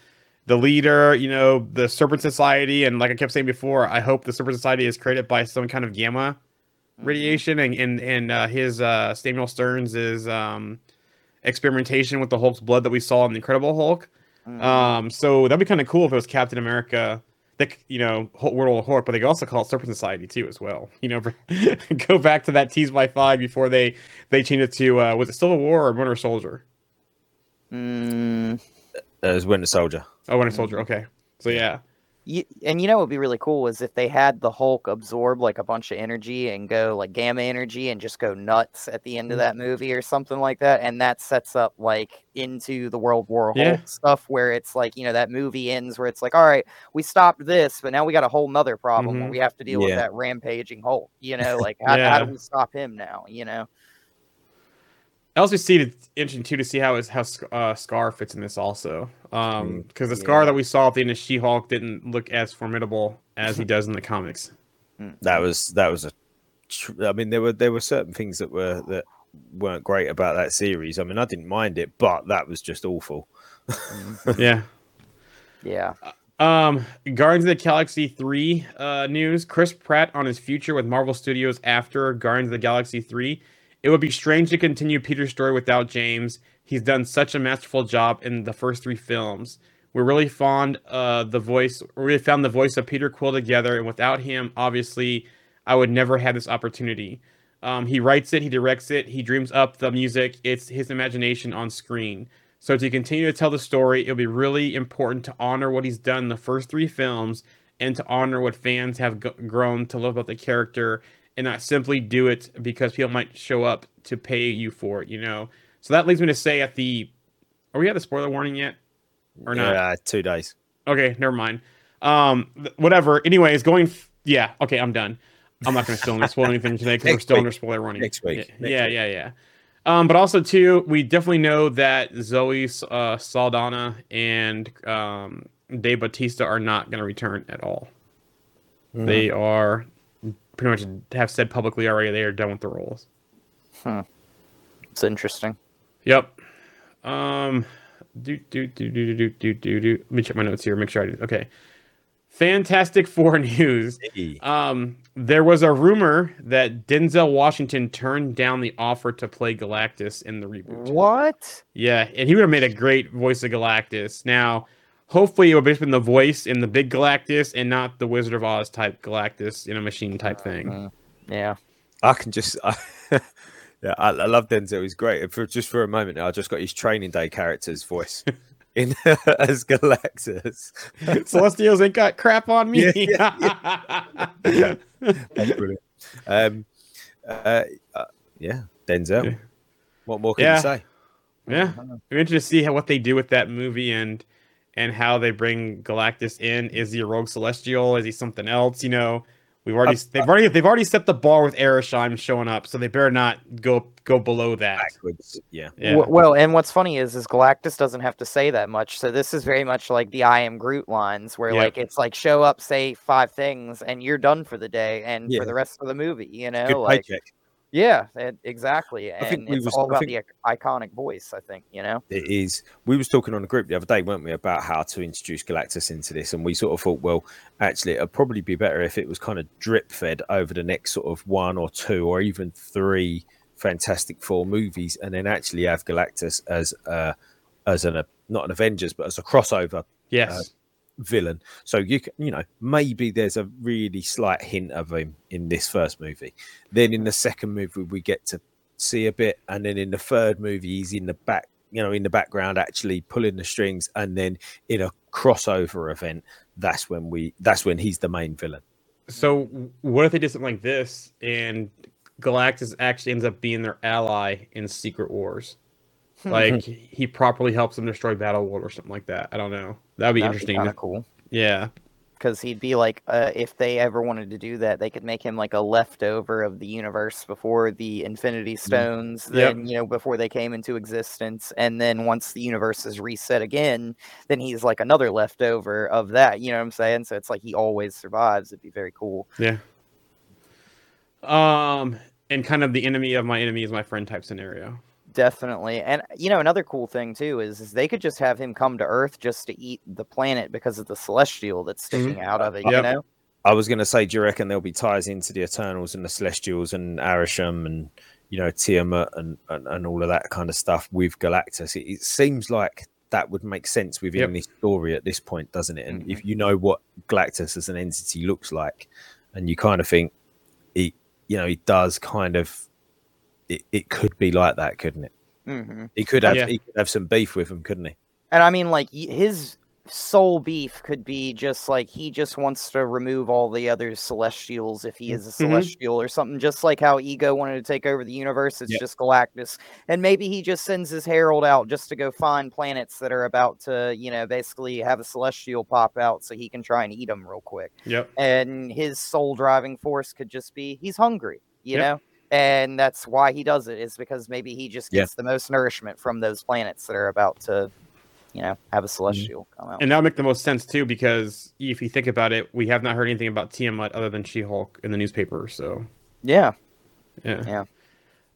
the leader, you know, the Serpent Society, and like I kept saying before, I hope the Serpent Society is created by some kind of gamma mhm. radiation, and and and uh, his uh, Samuel Stearns is um, experimentation with the Hulk's blood that we saw in the Incredible Hulk. Mhm. Um, so that'd be kind of cool if it was Captain America. That you know, Hulk- World of Hulk, but they could also call it Serpent Society too, as well. You know, go back to that tease by five before they they changed it to uh, was it Civil War or Winter Soldier? Mm, was Winter Soldier. Oh, Winter Soldier. Okay, so yeah, you, and you know what would be really cool is if they had the Hulk absorb like a bunch of energy and go like gamma energy and just go nuts at the end of that movie or something like that, and that sets up like into the World War Hulk Yeah. stuff where it's like you know that movie ends where it's like all right we stopped this but now we got a whole nother problem where Mhm. we have to deal with that rampaging Hulk you know like how, how do we stop him now you know? I also see it interesting too to see how his how uh, Scar fits in this also, um, because the Yeah. Scar that we saw at the end of She Hulk didn't look as formidable as he does in the comics. That was that was a. tr- I mean, there were there were certain things that were that weren't great about that series. I mean, I didn't mind it, but that was just awful. yeah. yeah Um, Guardians of the Galaxy 3 uh, news. Chris Pratt on his future with Marvel Studios after Guardians of the Galaxy 3. It would be strange to continue Peter's story without James. He's done such a masterful job in the first three films. We're really fond of the voice we really found the voice of Peter Quill together, and without him, obviously, I would never have this opportunity. Um, he writes it, he directs it, he dreams up the music. It's his imagination on screen. So to continue to tell the story, it'll be really important to honor what he's done in the first three films and to honor what fans have g- grown to love about the character and not simply do it because people might show up to pay you for it, you know. So that leads me to say at the are we at the spoiler warning yet? Or not? Uh, two days. Okay, never mind. Um, th- whatever. Anyways, going. F- yeah. Okay, I'm done. I'm not going to spoil, spoil anything today because we're still week. under spoiler warning. Next week. Yeah, Next yeah, week. yeah, yeah. Um, but also too, we definitely know that Zoe uh, Saldana and um, Dave Bautista are not going to return at all. Mm. They are pretty much have said publicly already they are done with the roles. Hmm. it's interesting Yep. Um. Do do do do do do do do. Let me check my notes here. Make sure I do. Okay. Fantastic Four news. Hey. Um, there was a rumor that Denzel Washington turned down the offer to play Galactus in the reboot. what Yeah, and he would have made a great voice of Galactus. Now, hopefully, it would have been the voice in the big Galactus and not the Wizard of Oz type Galactus in a machine type thing. Mhm. yeah I can just. I, yeah, I, I love Denzel. He's great. For just for a moment, I just got his training day character's voice. in as Galactus. Celestials ain't got crap on me. Yeah, That's brilliant. Um, uh, uh, yeah, Denzel. Yeah. What more can Yeah. you say? Yeah, I'm interested to see how what they do with that movie and and how they bring Galactus in. Is he a rogue celestial? Is he something else? You know, we've already they've already they've already set the bar with Ereshkind showing up, so they better not go go below that. Backwards. Yeah. Yeah, W- Well, and what's funny is, is Galactus doesn't have to say that much. So this is very much like the "I am Groot" lines, where Yep. like it's like show up, say five things, and you're done for the day and Yeah. for the rest of the movie. You know, Good like paycheck. Yeah, and- exactly. I think And we it's was- all about think- the iconic voice. I think you know. It is. We was talking on the group the other day, weren't we, about how to introduce Galactus into this, and we sort of thought, well, actually, it'd probably be better if it was kind of drip fed over the next sort of one or two or even three Fantastic Four movies, and then actually have Galactus as a as an not an Avengers, but as a crossover uh, yes, villain. So you can, you know, maybe there's a really slight hint of him in this first movie. Then in the second movie, we get to see a bit, and then in the third movie, he's in the back, you know, in the background, actually pulling the strings, and then in a crossover event, that's when we, that's when he's the main villain. So what if they did something like this and Galactus actually ends up being their ally in Secret Wars? Like he properly helps them destroy Battle World or something like that. I don't know. That'd be interesting. Kind of cool. Yeah. Because he'd be like, uh, if they ever wanted to do that, they could make him like a leftover of the universe before the Infinity Stones. Mm-hmm. Yep. Then you know, before they came into existence, and then once the universe is reset again, then he's like another leftover of that. You know what I'm saying? So it's like he always survives. It'd be very cool. Yeah. Um, and kind of the enemy of my enemy is my friend type scenario. Definitely. And you know, another cool thing too is, is they could just have him come to Earth just to eat the planet because of the celestial that's mm-hmm. sticking out of it, you Yep. know? I was going to say, do you reckon there'll be ties into the Eternals and the Celestials and Arishem and you know Tiamut and, and and all of that kind of stuff with Galactus? It, it seems like that would make sense within Yep. this story at this point, doesn't it? And if mm-hmm. you know what Galactus as an entity looks like, and you kind of think he, you know, he does kind of, it, it could be like that, couldn't it? hmm He could have Yeah. he could have some beef with him, couldn't he? And I mean, like, his sole beef could be just like he just wants to remove all the other celestials if he is a Mhm. celestial or something, just like how Ego wanted to take over the universe. It's Yep. just Galactus. And maybe he just sends his herald out just to go find planets that are about to, you know, basically have a celestial pop out so he can try and eat them real quick. Yep. And his sole driving force could just be he's hungry, you Yep. know? And that's why he does it, is because maybe he just Yeah. gets the most nourishment from those planets that are about to, you know, have a celestial come out. And that would make the most sense too, because if you think about it, we have not heard anything about Tiamut other than She-Hulk in the newspaper. So Yeah. yeah. Yeah.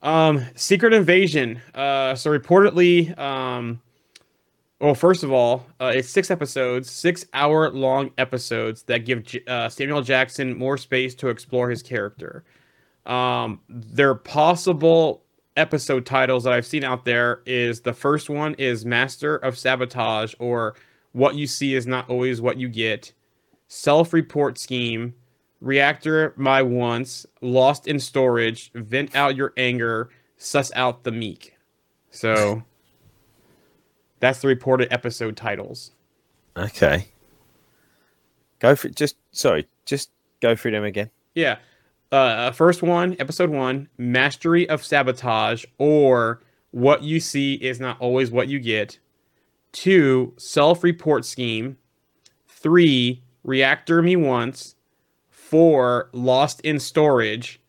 Um, Secret Invasion. Uh, so reportedly, um, well, first of all, uh, it's six episodes, six hour long episodes that give J- uh, Samuel Jackson more space to explore his character. Um, their possible episode titles that I've seen out there is the first one is Master of Sabotage or What You See Is Not Always What You Get, Self Report Scheme, Reactor My Once, Lost in Storage, Vent Out Your Anger, Suss Out the Meek. So that's the reported episode titles. Okay. Go for just sorry, just go through them again. Yeah. Uh, first one, episode one, Mastery of Sabotage, or What You See Is Not Always What You Get. Two, Self Report Scheme. Three, Reactor Me Once. Four, Lost in Storage.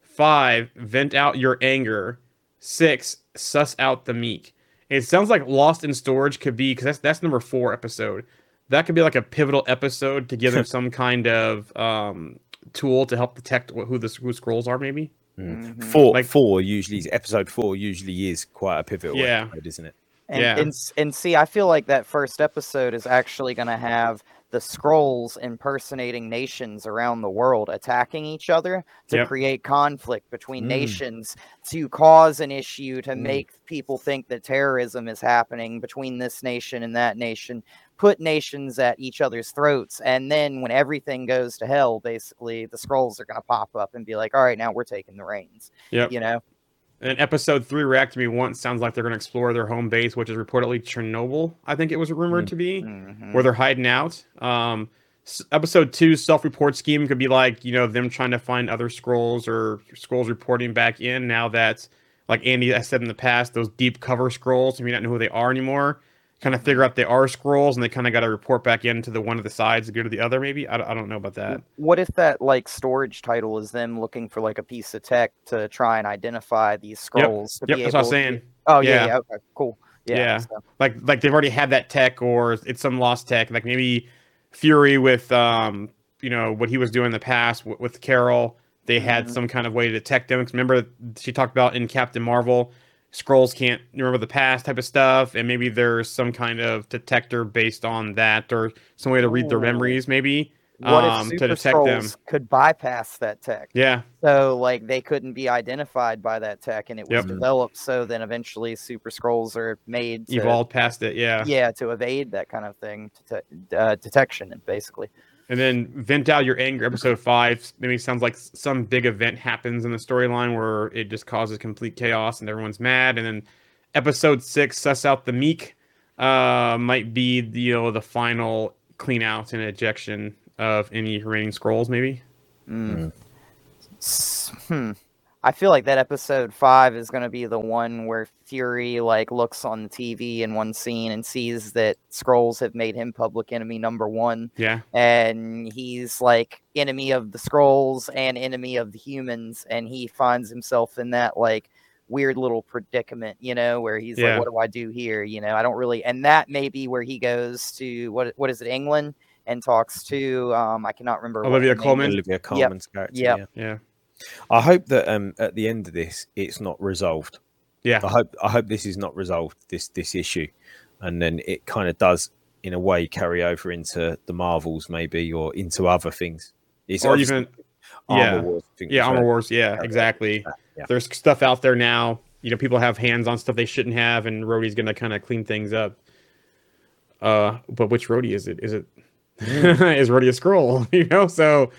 Five, Vent Out Your Anger. Six, Suss Out the Meek. It sounds like Lost in Storage could be, because that's, that's number four episode. That could be like a pivotal episode to give them some kind of um, tool to help detect who the who Skrulls are, maybe. Mhm. Four, Like- four usually episode four usually is quite a pivotal Yeah. episode, isn't it? And, Yeah. and and see, I feel like that first episode is actually going to have the Skrulls impersonating nations around the world attacking each other to Yep. create conflict between Mm. nations to cause an issue to Mm. make people think that terrorism is happening between this nation and that nation put nations at each other's throats and then when everything goes to hell basically the Skrulls are going to pop up and be like all right now we're taking the reins Yep. you know And episode three reacted to me once. Sounds like they're going to explore their home base, which is reportedly Chernobyl. I think it was rumored to be Mhm. where they're hiding out. Um, episode two self-report scheme could be like you know them trying to find other Skrulls or Skrulls reporting back in. Now that like Andy I said in the past, those deep cover Skrulls, you may not know who they are anymore. Kind of figure out they are Skrulls, and they kind of got to report back into the one of the sides to go to the other. Maybe I, don't- I don't know about that. What if that like storage title is them looking for like a piece of tech to try and identify these Skrulls? to Yep, be that's what I was able to- saying. Oh yeah, Yeah. yeah, okay, cool. Yeah, Yeah. so- like like they've already had that tech or it's some lost tech like maybe fury with um you know what he was doing in the past with, with carol they had Mhm. some kind of way to detect them remember she talked about in captain marvel Skrulls can't remember the past type of stuff and maybe there's some kind of detector based on that or some way to read their memories maybe What um, if super detect them. Skrulls could bypass that tech? yeah So like they couldn't be identified by that tech, and it was Yep. developed. So then eventually, super Skrulls are made to, evolved past it yeah yeah, to evade that kind of thing, to uh, detection, basically. And then vent out your anger. Episode five maybe sounds like some big event happens in the storyline where it just causes complete chaos and everyone's mad. And then episode six, suss out the meek, uh, might be the, you know the final clean out and ejection of any remaining Skrulls. Maybe. Mm. S- Hmm. I feel like that episode five is going to be the one where Fury like looks on the TV in one scene and sees that Skrulls have made him public enemy number one. Yeah. and he's like enemy of the Skrulls and enemy of the humans and he finds himself in that like weird little predicament you know where he's Yeah. like what do i do here you know i don't really and that may be where he goes to what what is it england and talks to um i cannot remember Olivia her name Colman? is. Olivia Colman's character. Yep. Yeah. Yeah. I hope that um at the end of this it's not resolved. Yeah. I hope I hope this is not resolved this this issue, and then it kind of does in a way carry over into the Marvels maybe or into other things. It's Or even Armor yeah. Wars, yeah, Armor right. Wars. Yeah, Yeah. exactly. Yeah. There's stuff out there now. You know, people have hands on stuff they shouldn't have, and Rhodey's gonna kind of clean things up. Uh, but which Rhodey is it? Is it is Rhodey a Skrull? You know, so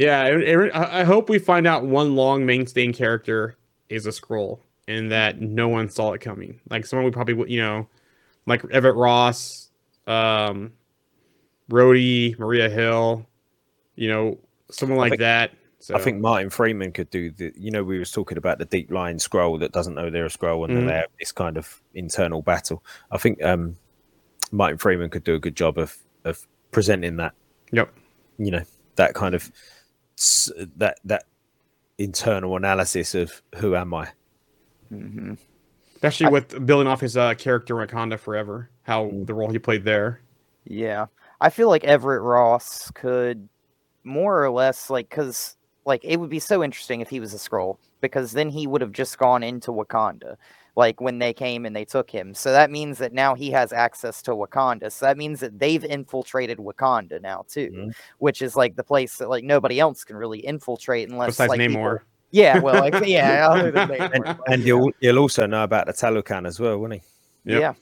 yeah. It, it- I hope we find out one long mainstay character is a Skrull, and that no one saw it coming. Like someone we probably you know, like Everett Ross, um, Rhodey, Maria Hill, you know, someone like think- that. So I think Martin Freeman could do the. You know, we was talking about the deep line Skrull that doesn't know they're a Skrull, and then Mhm. they have this kind of internal battle. I think um, Martin Freeman could do a good job of of presenting that. Yep. You know, that kind of that that internal analysis of who am I. Mhm. Especially with building off his uh, character in Wakanda Forever, how Mm. the role he played there. yeah i feel like everett ross could more or less like because like it would be so interesting if he was a Skrull because then he would have just gone into wakanda like when they came and they took him so that means that now he has access to wakanda so that means that they've infiltrated wakanda now too Mhm. which is like the place that like nobody else can really infiltrate unless Besides like people- Namor. yeah well like yeah other than Namor, but, And you'll you'll also know about the Talokan as well, won't he? Yep. Yeah.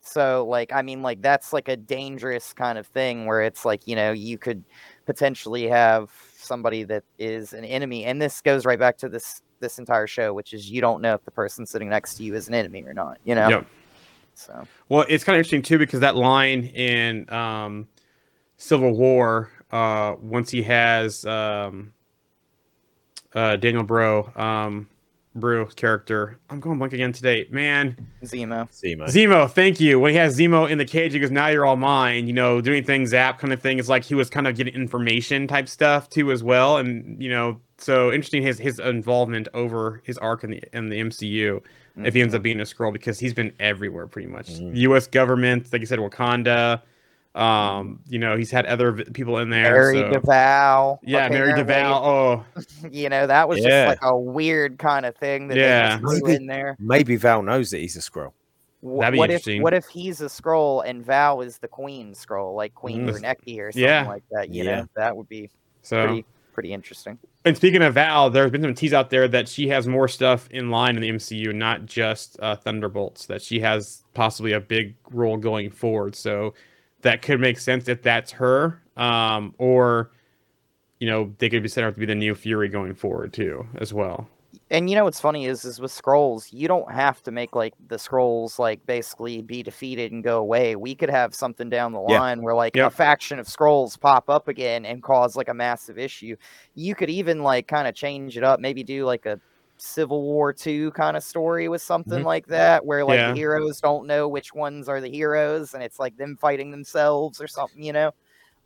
So like I mean like that's like a dangerous kind of thing where it's like, you know, you could potentially have somebody that is an enemy and this goes right back to this this entire show which is you don't know if the person sitting next to you is an enemy or not, you know. Yep. So Well, it's kind of interesting too because that line in um, Civil War, uh, once he has um, uh, Daniel Bro, um, Brühl character, I'm going blank again today, man. Zemo. Zemo. Zemo, thank you. When he has Zemo in the cage, he goes, "Now you're all mine." You know, doing things zap kind of thing. It's like he was kind of getting information type stuff too as well, and you know, so interesting his his involvement over his arc in the in the MCU. If he ends up being a Skrull, because he's been everywhere pretty much. Mhm. U.S. government, like you said, Wakanda. Um, you know, he's had other v- people in there. Mary so- DeVal. Yeah, Mary apparently. DeVal. Oh, You know, that was Yeah. just like a weird kind of thing that Yeah. they threw Maybe- in there. Maybe Val knows that he's a Skrull. Wh- That'd be what if what if he's a Skrull and Val is the queen Skrull, like Queen Mm. Veranke or something Yeah. like that? You Yeah. know, that would be so pretty pretty interesting. And speaking of Val, there's been some teas out there that she has more stuff in line in the MCU, not just uh, Thunderbolts. That she has possibly a big role going forward. So that could make sense if that's her, um, or you know they could be set up to be the new Fury going forward too, as well. And you know what's funny is is with Skrulls, you don't have to make like the Skrulls like basically be defeated and go away. We could have something down the Yeah. line where like a faction of Skrulls pop up again and cause like a massive issue. You could even like kind of change it up, maybe do like a Civil War two kind of story with something Mhm. like that, where like Yeah. the heroes don't know which ones are the heroes, and it's like them fighting themselves or something, you know?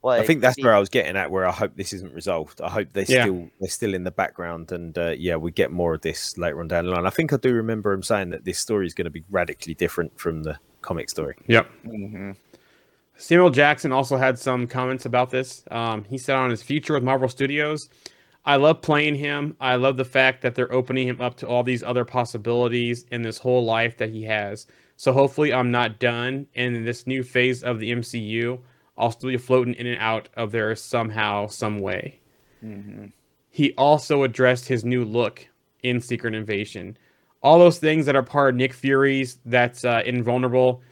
Like I think that's the- where I was getting at. Where I hope this isn't resolved. I hope they're Yeah. still they're still in the background, and uh, yeah, we get more of this later on down the line. I think I do remember him saying that this story is going to be radically different from the comic story. Yep. Mhm. Samuel Jackson also had some comments about this. Um, he said on his future with Marvel Studios, I love playing him. I love the fact that they're opening him up to all these other possibilities in this whole life that he has. So hopefully, I'm not done. And in this new phase of the MCU, I'll still be floating in and out of there somehow, some way. Mhm. He also addressed his new look in Secret Invasion. All those things that are part of Nick Fury's that's uh, invulnerable.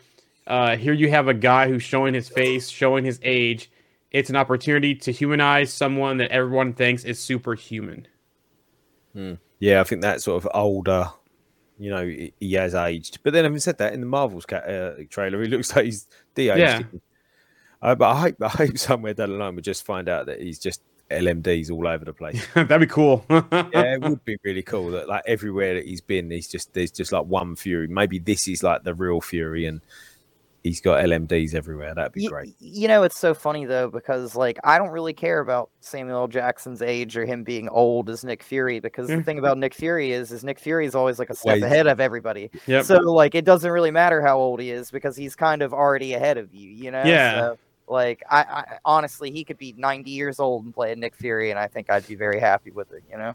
Uh, here you have a guy who's showing his face, showing his age. It's an opportunity to humanize someone that everyone thinks is superhuman. Yeah, I think that sort of older, you know, he he has aged. But then, having said that, in the Marvels ca- uh, trailer, he looks like he's de-aged. Yeah. Uh, but I hope, I hope somewhere down the line we just find out that he's just LMDs all over the place. That'd be cool. yeah, it would be really cool that like everywhere that he's been, he's just there's just like one Fury. Maybe this is like the real Fury, and he's got LMDs everywhere. That'd be Y- great. You know, it's so funny though because like I don't really care about Samuel Jackson's age or him being old as Nick Fury because Yeah. the mm. thing about Nick Fury is is Nick Fury is always like a step Always. ahead of everybody. yep. So like it doesn't really matter how old he is because he's kind of already ahead of you, you know? Yeah. So, like I, I honestly he could be 90 years old and play a Nick Fury and I think I'd be very happy with it, you know?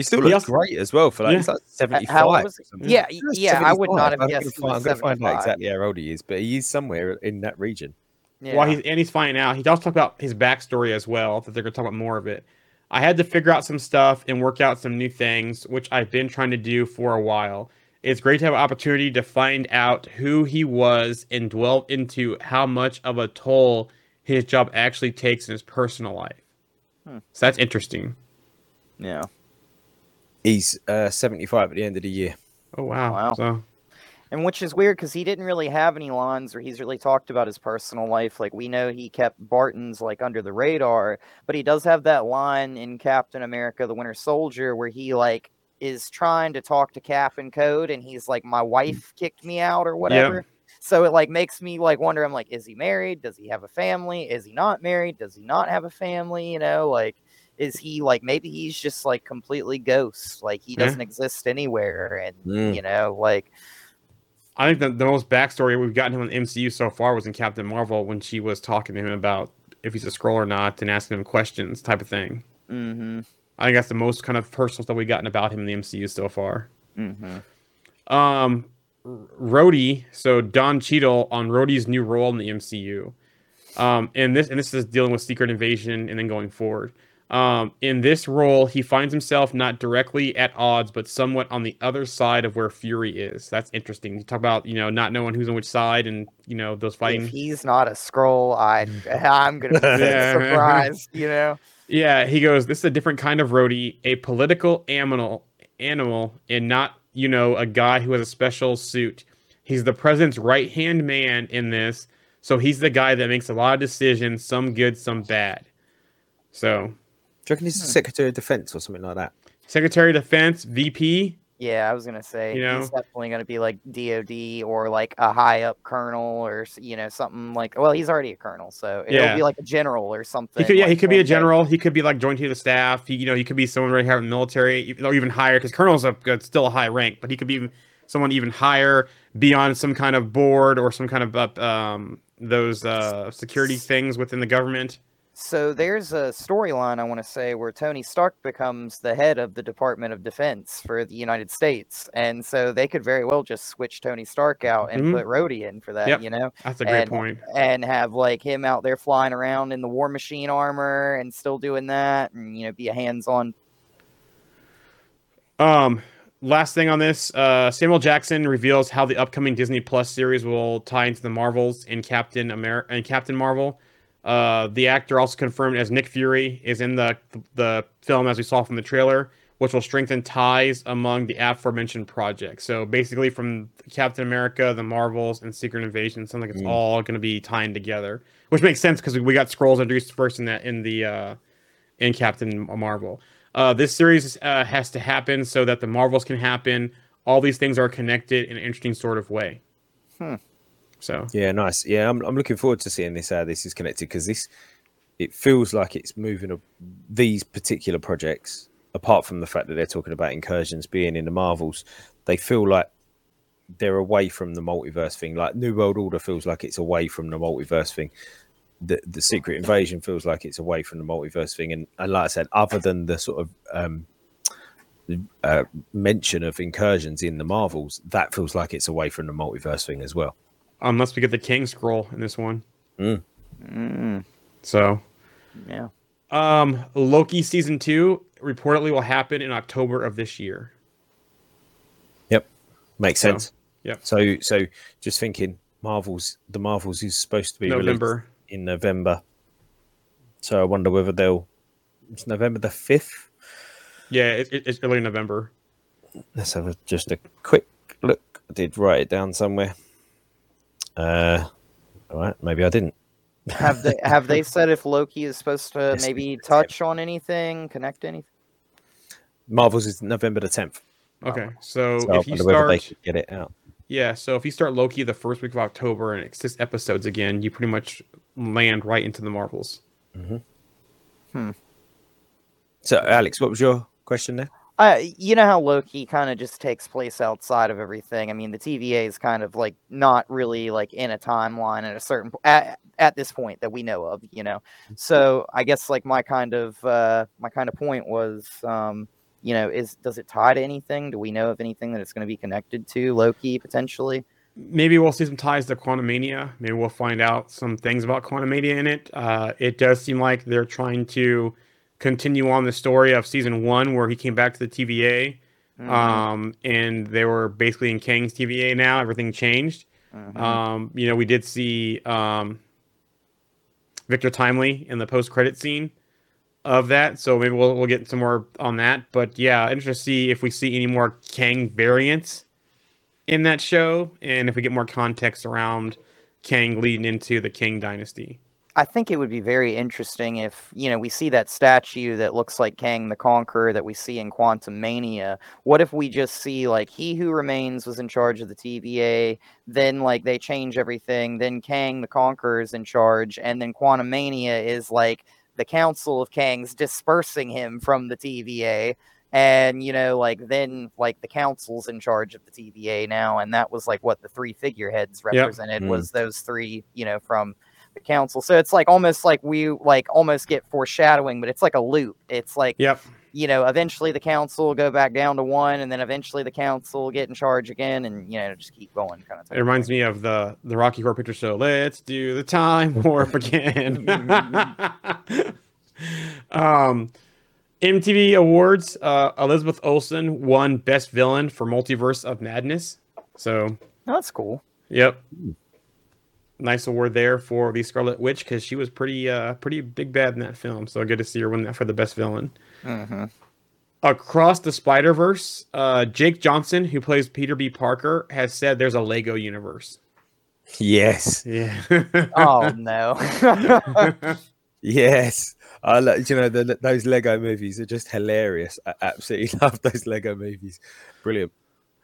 He still looks also- great as well for like, Yeah. he's like seventy how was he? Yeah, y- yeah, I would not have I'm guessed he find, I'm going to find out exactly how old he is, but he is somewhere in that region. Yeah. While he's and he's finding out, he does talk about his backstory as well. That they're gonna talk about more of it. I had to figure out some stuff and work out some new things, which I've been trying to do for a while. It's great to have an opportunity to find out who he was and delve into how much of a toll his job actually takes in his personal life. Hmm. So that's interesting. yeah. He's uh, 75 at the end of the year. Oh wow. Wow. So And which is weird because he didn't really have any lines or he's really talked about his personal life. Like we know he kept Barton's like under the radar, but he does have that line in Captain America: The Winter Soldier where he like is trying to talk to Cap and Code, and he's like, "My wife kicked me out" or whatever. So it like makes me like wonder. I'm like, is he married? Does he have a family? Is he not married? Does he not have a family? You know, like. Is he like maybe he's just like completely ghost, like he doesn't exist anywhere, and Mm. you know, like I think the, the most backstory we've gotten him in the MCU so far was in Captain Marvel when she was talking to him about if he's a Skrull or not and asking him questions, type of thing. Mm-hmm. I think that's the most kind of personal stuff we've gotten about him in the MCU so far. Mm-hmm. Um, Rhodey, so Don Cheadle on Rhodey's new role in the MCU. Um, and this and this is dealing with Secret Invasion and then going forward. Um, in this role, he finds himself not directly at odds, but somewhat on the other side of where Fury is. That's interesting. You talk about you know not knowing who's on which side and you know those fighting. If he's not a Skrull, I I'm gonna be Yeah. surprised. You know. Yeah, he goes, This is a different kind of Rhodey, a political animal animal, and not, you know, a guy who has a special suit. He's the president's right hand man in this, so he's the guy that makes a lot of decisions, some good, some bad. So Do you reckon he's the Secretary of Defense or something like that? Secretary of Defense, VP. Yeah, I was gonna say You know? he's definitely gonna be like DOD or like a high up colonel or you know something like. Well, he's already a colonel, so it'll Yeah. be like a general or something. He could, yeah, he could be a one day. general. He could be like joint chief of staff. He, you know, he could be someone right here in the military, or even higher, because colonel's a, a- still a high rank, but he could be someone even higher, be on some kind of board or some kind of uh, um those uh security things within the government. So there's a storyline I want to say where Tony Stark becomes the head of the Department of Defense for the United States, and so they could very well just switch Tony Stark out and Mhm. put Rhodey in for that. Yep. You know. That's a great And- point. and have like him out there flying around in the War Machine armor and still doing that, and you know, be a hands-on. Um, last thing on this, uh, Samuel Jackson reveals how the upcoming Disney Plus series will tie into the Marvels in Captain America and Captain Marvel. Uh, the actor also confirmed as Nick Fury is in the the film as we saw from the trailer. which will strengthen ties among the aforementioned projects. So basically, from Captain America, the Marvels, and Secret Invasion, sounds like it's Mm. all going to be tying together, which makes sense because we got Skrulls introduced first in that in the uh, in Captain Marvel. Uh, this series uh, has to happen so that the Marvels can happen. All these things are connected in an interesting sort of way. Hmm. So Yeah, nice. Yeah, I'm, I'm looking forward to seeing this how this is connected because this it feels like it's moving a, these particular projects apart from the fact that they're talking about incursions being in the Marvels, they feel like they're away from the multiverse thing. Like New World Order feels like it's away from the multiverse thing. The the Secret Invasion feels like it's away from the multiverse thing. And, and like I said, other than the sort of um, uh, mention of incursions in the Marvels, that feels like it's away from the multiverse thing as well. Unless we get the King Skrull in this one, Mm, so yeah. um, Loki season two reportedly will happen in October of this year. Yep, makes So, sense. yep. So, so just thinking, Marvels, the Marvels is supposed to be released November. in November. So I wonder whether they'll. It's November the fifth. Yeah, it, it, it's early November. Let's have a, just a quick look. I did write it down somewhere. Uh, all right, maybe I didn't. Have they have they said if Loki is supposed to Yes, maybe touch on anything, connect anything? Marvels is November the tenth. Okay, so, So I if you wonder they start, get it out. yeah, so if you start Loki the first week of October and it's six episodes again, you pretty much land right into the Marvels. Hmm. So, Alex, what was your question there? Uh, you know how Loki kind of just takes place outside of everything. I mean, the TVA is kind of like not really like in a timeline at a certain at, at this point that we know of. You know, so I guess like my kind of uh, my kind of point was, um, you know, is does it tie to anything? Do we know of anything that it's going to be connected to Loki potentially? Maybe we'll see some ties to Quantumania. Maybe we'll find out some things about Quantumania in it. Uh, it does seem like they're trying to continue on the story of season one, where he came back to the TVA, Mhm, um, and they were basically in Kang's TVA now. Everything changed. mhm. Um, you know, we did see um, Victor Timely in the post-credit scene of that, so maybe we'll we'll get some more on that. But yeah, interesting to see if we see any more Kang variants in that show, and if we get more context around Kang leading into the Kang dynasty. I think it would be very interesting if, you know, we see that statue that looks like Kang the Conqueror that we see in Quantumania. What if we just see like he who remains was in charge of the TVA, then like they change everything, then Kang the Conqueror is in charge, and then Quantumania is like the Council of Kangs dispersing him from the TVA. And you know, like then, like the council's in charge of the TVA now, and that was like what the three figureheads represented Mm. was those three, you know, from the council. So it's like almost like we like almost get foreshadowing, but it's like a loop. It's like Yep. you know, eventually the council will go back down to one, and then eventually the council will get in charge again, and you know, just keep going, kind of It reminds me of the the Rocky Horror Picture Show. Let's do the time warp again. um, MTV Awards. Uh, Elizabeth Olsen won Best Villain for Multiverse of Madness. So, that's cool. yep, nice award there for the Scarlet Witch because she was pretty uh pretty big bad in that film. So good to see her win that for the Best Villain. hmm Across the Spider Verse, uh, Jake Johnson, who plays Peter B. Parker, has said there's a Lego universe. Yes, Yeah. Oh no. yes. I lo- you know the, those Lego movies are just hilarious. I absolutely love those Lego movies. Brilliant.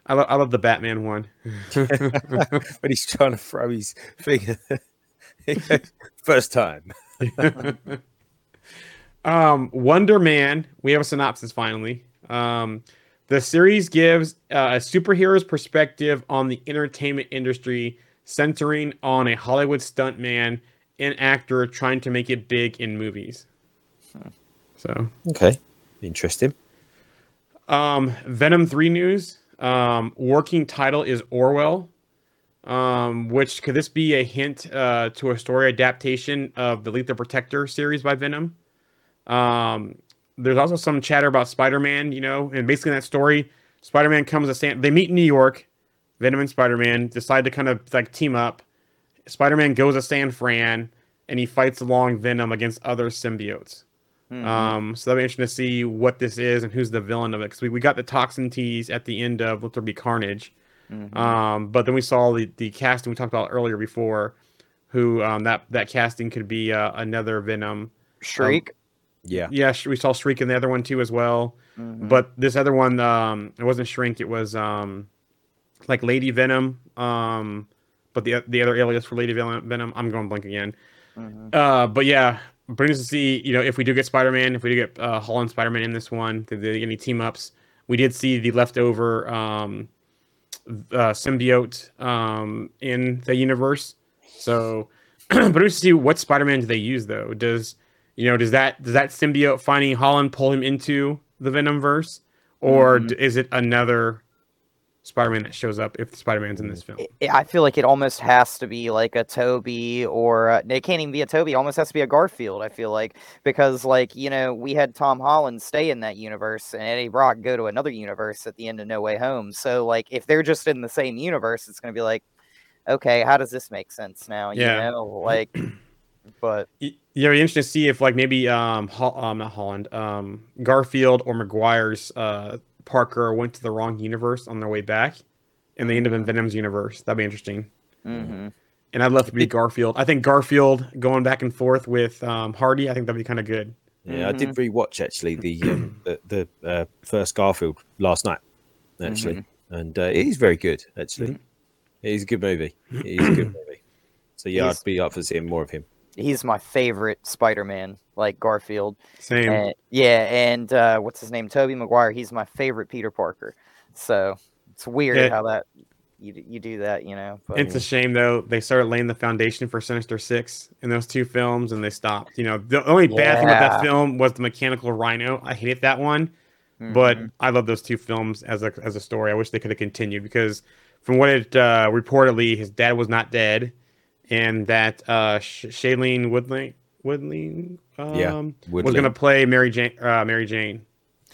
I, lo- I love the Batman one. But he's trying to throw his finger. First time. um, Wonder Man. We have a synopsis finally. Um, the series gives uh, a superhero's perspective on the entertainment industry, centering on a Hollywood stuntman and actor trying to make it big in movies. So, Okay. Interesting. um, Venom 3 news. Um, working title is Orwell. Um, which could this be a hint uh, to a story adaptation of the Lethal Protector series by Venom? Um, there's also some chatter about Spider-Man, you know, and basically in that story, Spider-Man comes to San. They meet in New York. Venom and Spider-Man decide to kind of like team up. Spider-Man goes to San Fran and he fights along Venom against other symbiotes. Mhm. Um, so that'll be interesting to see what this is and who's the villain of it. Because we, we got the toxin tease at the end of Let There Be Carnage. Mhm. Um, but then we saw the, the casting we talked about earlier before, who um, that that casting could be uh, another Venom. Shriek. Yeah. Yeah, we saw Shriek in the other one too as well. Mhm. But this other one, um, it wasn't Shrink. It was um, like Lady Venom. Um, but the the other alias for Lady Venom, Venom I'm going blank again. Mhm. Uh, but yeah, brings to see you know if we do get Spider Man, if we do get uh, Holland Spider Man in this one, did they get any team ups? We did see the leftover um, uh, symbiote um, in the universe. So, but we see what Spider Man do they use though? Does you know does that does that symbiote finding Holland pull him into the Venom verse, or Mhm. d- is it another Spider Man that shows up if Spider Man's in this film? I- feel like it almost has to be like a Tobey or uh, it can't even be a Tobey. It almost has to be a Garfield. I feel like because like you know we had Tom Holland stay in that universe and Eddie Brock go to another universe at the end of No Way Home. So like if they're just in the same universe, it's gonna be like, okay, how does this make sense now? You Yeah. know, like, but Yeah, it'd be interesting to see if like maybe um, Hol- um not Holland, um Garfield or Maguire's uh Parker went to the wrong universe on their way back, and they end up in Venom's universe. That'd be interesting. mhm. And I'd love to be Garfield. I think Garfield going back and forth with um, Hardy. I think that'd be kind of good. Yeah, I did rewatch actually the um, the, the uh, first Garfield last night, actually, and uh, it is very good. Actually, it is a good movie. It is a good movie. So yeah, He's- I'd be up for seeing more of him. he's my favorite Spider-Man, like Garfield. Same. And, yeah, and uh, what's his name? Tobey Maguire. He's my favorite Peter Parker. So it's weird Yeah. how that you you do that, you know. But It's a shame though. They started laying the foundation for Sinister Six in those two films, and they stopped. You know, the only bad thing about that film was the mechanical rhino. I hated that one. but Mhm. I love those two films as a as a story. I wish they could have continued because from what it uh, reportedly, his dad was not dead, and that uh, Sh- Shailene Woodley Woodley um, Yeah, was going to play Mary Jane. Uh, Mary Jane.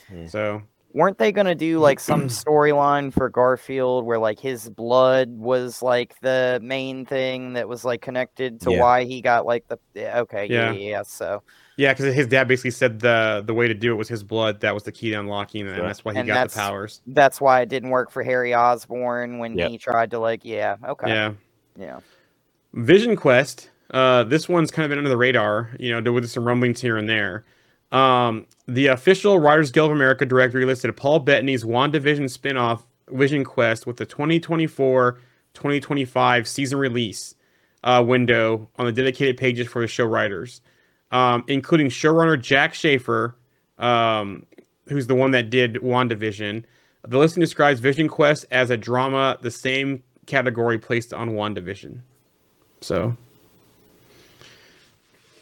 Hmm. So weren't they gonna do like some storyline for Garfield where like his blood was like the main thing that was like connected to Yeah. why he got like the yeah, okay yeah Yeah. yeah, yeah so yeah, because his dad basically said the the way to do it was his blood. That was the key to unlocking, it, and Right. that's why he And got the powers. that's why it didn't work for Harry Osborn when Yep. he tried to like yeah okay Yeah. yeah Vision Quest. Uh, this one's kind of been under the radar, you know, with some rumblings here and there. Um, the official Writers Guild of America directory listed Paul Bettany's WandaVision spinoff Vision Quest with the 2024-2025 season release uh, window on the dedicated pages for the show writers, um, including showrunner Jac Schaeffer, um, who's the one that did WandaVision. The listing describes Vision Quest as a drama, the same category placed on WandaVision. So,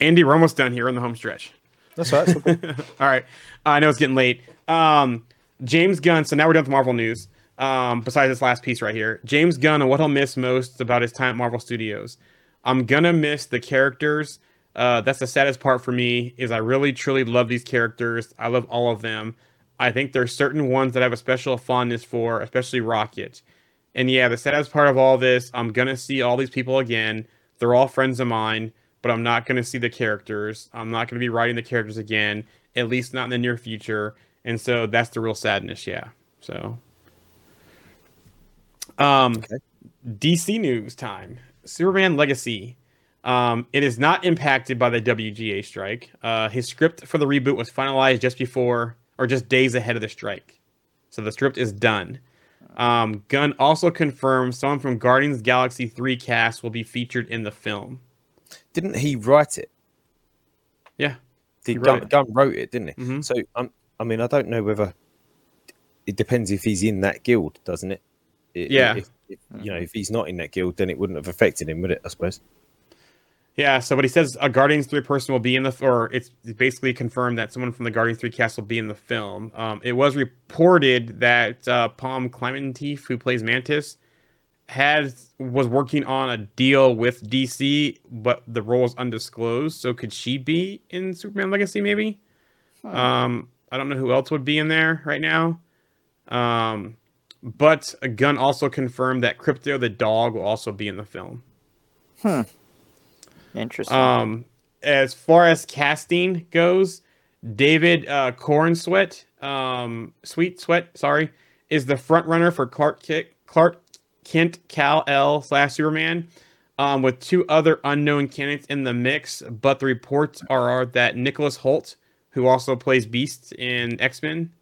Andy, we're almost done here on the home stretch. That's right. All right. I know it's getting late. Um, James Gunn. So now we're done with Marvel news. Um, besides this last piece right here, James Gunn and what he'll miss most about his time at Marvel Studios. I'm gonna miss the characters. Uh, that's the saddest part for me. Is I really truly love these characters. I love all of them. I think there's certain ones that I have a special fondness for, especially Rocket. And yeah, the saddest part of all this, I'm gonna see all these people again. They're all friends of mine, but I'm not gonna see the characters. I'm not gonna be writing the characters again, at least not in the near future. And so that's the real sadness, yeah. So um Okay. DC news time. Superman Legacy. Um, it is not impacted by the WGA strike. Uh, his script for the reboot was finalized just before or just days ahead of the strike. So the script is done. Um, Gunn also confirmed someone from Guardians Galaxy 3 cast will be featured in the film. Didn't he write it? Yeah. The Gunn, wrote it, didn't he? Mhm. So um, I mean, I don't know whether it depends if he's in that guild, doesn't it? It- Yeah. If, if, you know, if he's not in that guild, then it wouldn't have affected him, would it? I suppose. Yeah, so what he says, a Guardians 3 person will be in the, or it's basically confirmed that someone from the Guardians 3 cast will be in the film. Um, it was reported that uh, Pom Klementieff, who plays Mantis, had was working on a deal with DC, but the role is undisclosed. So could she be in Superman Legacy? Maybe. Um, I don't know who else would be in there right now. Um, but a Gunn also confirmed that Krypto the dog will also be in the film. Hmm. Interesting Um, as far as casting goes, David uh, Corenswet, um, Sweet Sweat, sorry, is the front runner for Clark Kent, Clark Kent Kal-El slash Superman, um, with two other unknown candidates in the mix. But the reports are that Nicholas Hoult, who also plays Beast in X Men,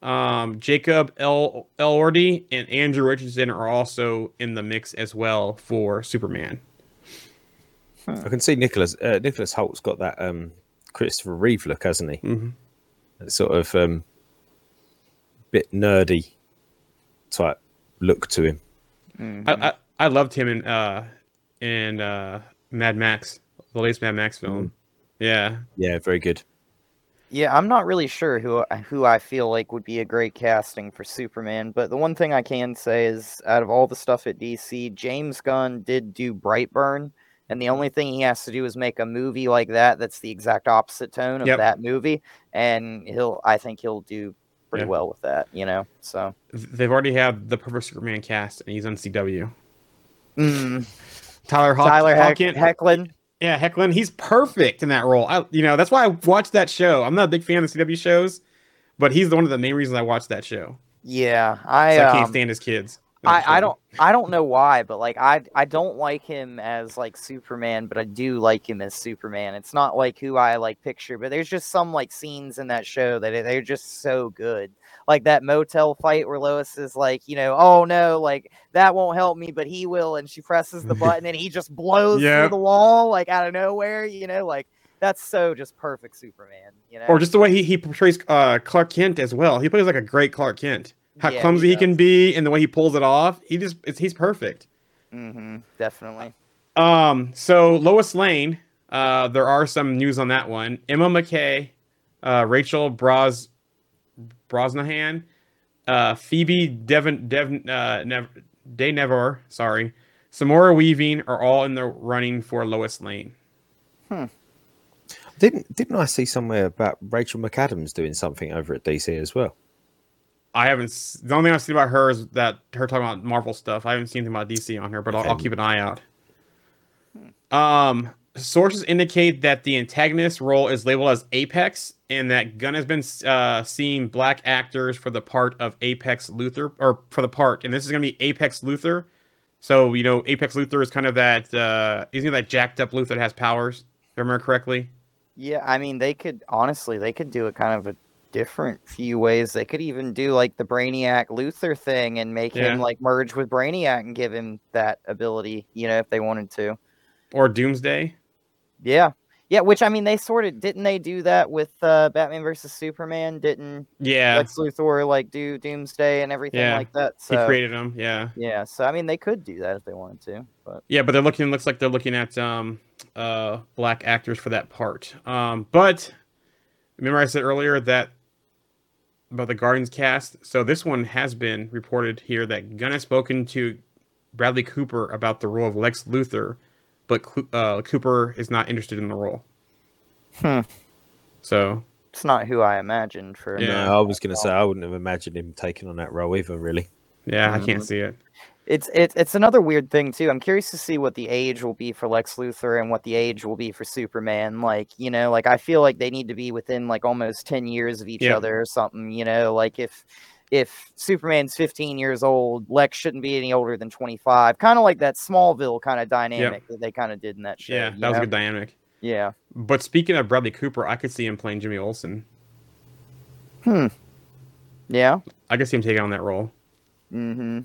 um, Jacob L. Elordi, and Andrew Richardson are also in the mix as well for Superman. I can see Nicholas uh, Nicholas Hoult's got that um, Christopher Reeve look, hasn't he? Mhm. That sort of um, bit nerdy type look to him. Mhm. I, I I loved him in uh in uh Mad Max, the latest Mad Max film. Yeah, Yeah, very good. Yeah, I'm not really sure who who I feel like would be a great casting for Superman, but the one thing I can say is out of all the stuff at DC, James Gunn did do Brightburn, and the only thing he has to do is make a movie like that that's the exact opposite tone of Yep. that movie, and he'll I think he'll do pretty Yeah. well with that, you know. So they've already had the perfect Superman cast, and he's on CW. Mm, Tyler Hock- Tyler Heck- Hoechlin, yeah, Hoechlin, he's perfect in that role. I, you know, that's why I watched that show. I'm not a big fan of CW shows, but he's one of the main reasons I watched that show. yeah, I I, can't um, stand his kids. I, I don't I don't know why, but like I I don't like him as like Superman, but I do like him as Superman. It's not like who I like picture, but there's just some like scenes in that show that they're just so good. Like that motel fight where Lois is like, you know, oh no, like that won't help me, but he will, and she presses the button and he just blows through the wall like out of nowhere, you know, like that's so just perfect Superman, you know. Or just the way he, he portrays uh, Clark Kent as well. He plays like a great Clark Kent. How Yeah, clumsy he, can be, and the way he pulls it off. He just it's, he's perfect. hmm definitely. Um, so Lois Lane, uh, there are some news on that one. Emma Mackey, uh, Rachel Bros Brosnahan, uh, Phoebe Devon Devon uh, Nev- Day Nevor, sorry, Samara Weaving are all in the running for Lois Lane. Didn't didn't I see somewhere about Rachel McAdams doing something over at DC as well? I haven't. The only thing I've seen about her is that her talking about Marvel stuff. I haven't seen anything about DC on her, but I'll, I'll keep an eye out. Um, sources indicate that the antagonist role is labeled as Apex, and that Gunn has been uh, seeing black actors for the part of Apex Luthor, or for the part, and this is gonna be Apex Luthor. So you know, Apex Luthor is kind of that. Uh, gonna that jacked up Luthor that has powers. If I remember correctly. Yeah, I mean, they could honestly, they could do a kind of a different few ways. They could even do like the Brainiac Luthor thing and make him like merge with Brainiac and give him that ability, you know, if they wanted to. Or Doomsday. Yeah. Yeah, which I mean, they sort of didn't they do that with uh, Batman versus Superman? Didn't Yeah, Lex Luthor like do Doomsday and everything Yeah, like that? So, he created him. Yeah. yeah, so I mean, they could do that if they wanted to, but Yeah, but they're looking. Looks like they're looking at um, uh, black actors for that part. Um, but remember, I said earlier that about the Guardians cast. So this one has been reported here that Gunn has spoken to Bradley Cooper about the role of Lex Luthor, but uh, Cooper is not interested in the role. Hmm. So it's not who I imagined for. Yeah. No, I was going to say I wouldn't have imagined him taking on that role either. Really, yeah, I can't see it. It's it's it's another weird thing too. I'm curious to see what the age will be for Lex Luthor and what the age will be for Superman. Like, you know, like I feel like they need to be within like almost 10 years of each Yeah. other or something, you know, like if if Superman's 15 years old, Lex shouldn't be any older than 25. Kind of like that Smallville kind of dynamic that they kind of did in that show. Yeah, that was a good dynamic. Yeah. But speaking of Bradley Cooper, I could see him playing Jimmy Olsen. Hmm. Yeah. I could see him taking on that role. Mm-hmm.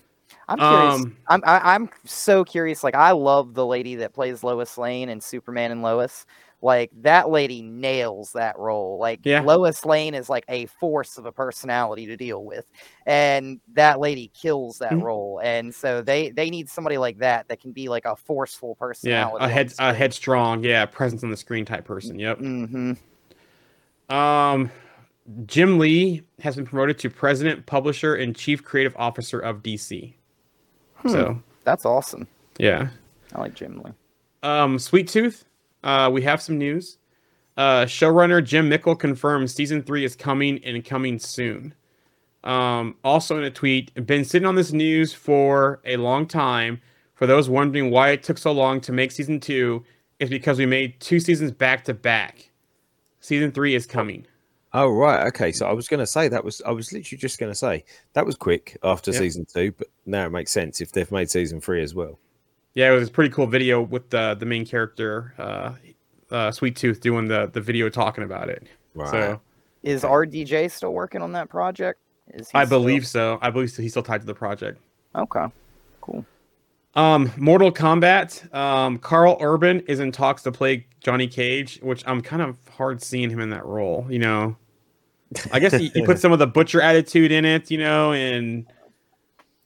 I'm curious. Um, I'm I, I'm so curious. Like I love the lady that plays Lois Lane in Superman and Lois. Like that lady nails that role. Like Yeah. Lois Lane is like a force of a personality to deal with, and that lady kills that Mhm. role. And so they they need somebody like that that can be like a forceful personality. Yeah, a head a headstrong, yeah, presence on the screen type person. Yep. Mm-hmm. Um, Jim Lee has been promoted to president, publisher, and chief creative officer of DC. So That's awesome. yeah. I like Jim Lee. Um, Sweet Tooth. Uh, we have some news. Uh, showrunner Jim Mickle confirms season three is coming and coming soon. Um, also in a tweet, been sitting on this news for a long time. For those wondering why it took so long to make season two, it's because we made two seasons back to back. Season three is coming. Oh right, okay. So I was going to say that was I was literally just going to say that was quick after Yeah. season two, but now it makes sense if they've made season three as well. Yeah, it was a pretty cool video with the the main character, uh, uh, Sweet Tooth, doing the the video talking about it. Right. So Is RDJ still working on that project? Is he I still- believe so. I believe he's still tied to the project. Okay, cool. Um, Mortal Kombat. Um, Karl Urban is in talks to play Johnny Cage, which I'm kind of hard seeing him in that role. You know, I guess he, he put some of the butcher attitude in it. You know, and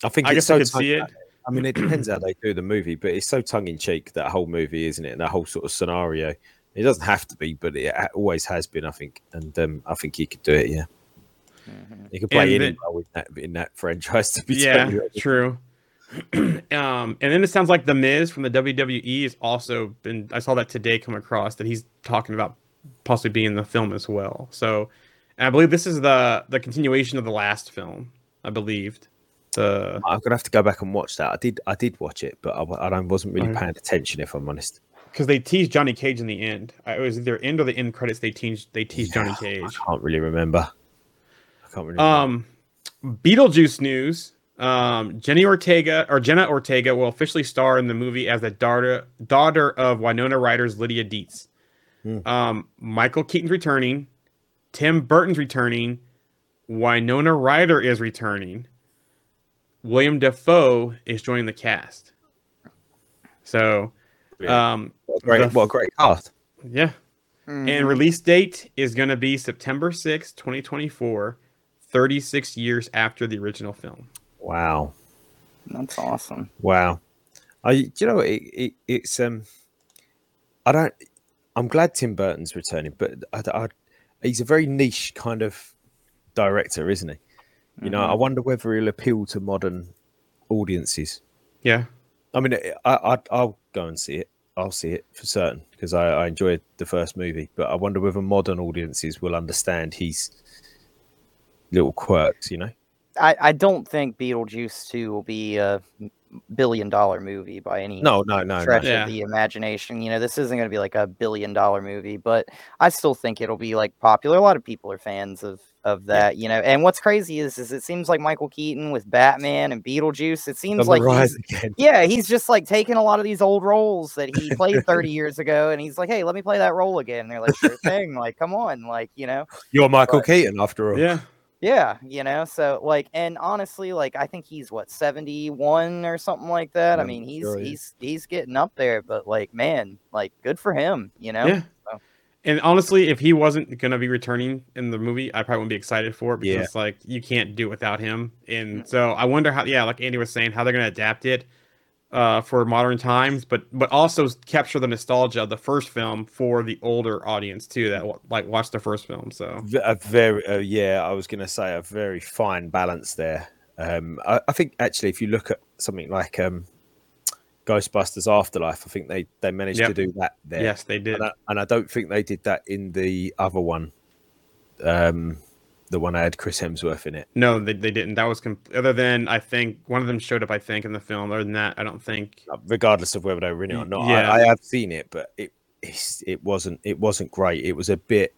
I think I it's guess so I could see it. I mean, it depends how they do the movie, but it's so tongue in cheek that whole movie, isn't it? And that whole sort of scenario. It doesn't have to be, but it always has been. I think, and um, I think he could do it. Yeah, Mhm. he could play And any role in that in that franchise. To be yeah, true. um, and then it sounds like the Miz from the WWE has also been. I saw that today come across that he's talking about possibly being in the film as well. So, and I believe this is the the continuation of the last film. I believed the I'm gonna have to go back and watch that. I did, I did watch it, but I, I wasn't really paying attention. If I'm honest, because they teased Johnny Cage in the end. Uh, It was either end or the end credits. They teased they teased Johnny Cage. I can't really remember. I can't really. remember. Um, Beetlejuice news. Um, Jenny Ortega or Jenna Ortega will officially star in the movie as the daughter daughter of Winona Ryder's Lydia Deetz. Hmm. Um, Michael Keaton's returning. Tim Burton's returning. Winona Ryder is returning. William Dafoe is joining the cast. So, um, what a great, the- what a great cast. yeah, Mhm. and release date is going to be September sixth, 2024, 36 years after the original film. Wow. That's awesome. Wow. I, you know, it, it, it's um, I don't. I'm glad Tim Burton's returning, but I, I, he's a very niche kind of director, isn't he? You know, I mm-hmm. wonder whether he'll appeal to modern audiences. Yeah. I mean, I, I I'll go and see it. I'll see it for certain because I, I enjoyed the first movie, but I wonder whether modern audiences will understand his little quirks. You know, I, I don't think Beetlejuice 2 will be a billion dollar movie by any no, no, no, no. stretch Yeah. of the imagination. You know, this isn't going to be like a billion dollar movie, but I still think it'll be like popular. A lot of people are fans of of that, you know. And what's crazy is is it seems like Michael Keaton with Batman and Beetlejuice, it seems like he's, yeah, he's just like taking a lot of these old roles that he played 30 years ago and he's like, "Hey, let me play that role again." And they're like, "Sure thing." Like, come on, like, you know. You're Michael But- Keaton after all. Yeah. Yeah, you know, so like, and honestly, like, I think he's what seventy one or something like that. I Yeah, mean, he's sure, yeah. he's he's getting up there, but like, man, like, good for him, you know. Yeah. So- And honestly, if he wasn't going to be returning in the movie, I probably wouldn't be excited for it because Yeah. like you can't do it without him. And so I wonder how, yeah, like Andy was saying, how they're going to adapt it uh, for modern times, but but also capture the nostalgia of the first film for the older audience too that like watched the first film. So a very uh, yeah i was going to say a very fine balance there um I, I think actually if you look at something like um ghostbusters afterlife i think they they managed Yep. to do that there yes, they did. and I, and I don't think they did that in the other one um the one I had chris hemsworth in it No, they, they didn't. That was com- other than I think one of them showed up. I think in the film. Other than that, I don't think. Uh, regardless of whether they were in it or not Yeah. I, I have seen it but it it wasn't it wasn't great it was a bit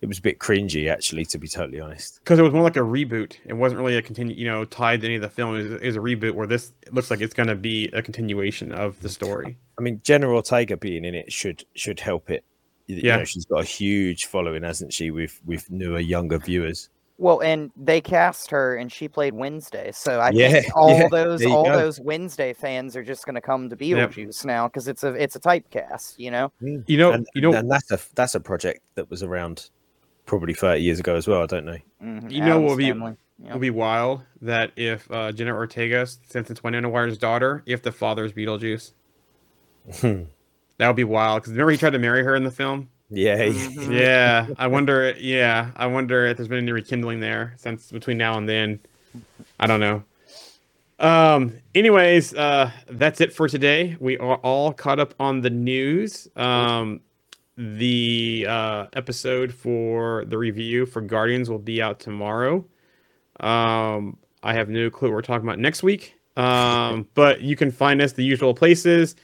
it was a bit cringy actually to be totally honest because it was more like a reboot. It wasn't really a continue, you know, tied to any of the film. It was, it a reboot where this looks like it's going to be a continuation of the story. I mean, Jenna Ortega being in it should should help it. You- you Yeah. know, she's got a huge following, hasn't she, with with newer, younger viewers. Well, and they cast her, and she played Wednesday, so I Yeah, think all yeah, those all go. those Wednesday fans are just going to come to Beetlejuice now because it's a it's a typecast, you know. Mm. You know, and, you know, and that's a that's a project that was around probably thirty years ago as well. I don't know. Mhm, You know Adam what would be- Stanley, yeah. it'll be wild that if uh, Jenna Ortega, since it's Winona Ryder's daughter, if the father is Beetlejuice, that would be wild. Because remember he tried to marry her in the film. yeah, Mhm. Yeah, I wonder. Yeah, I wonder if there's been any rekindling there since between now and then. I don't know. Um. Anyways, uh, that's it for today. We are all caught up on the news. Um, the uh, episode for the review for Guardians will be out tomorrow. Um, I have no clue what we're talking about next week. Um, but you can find us the usual places.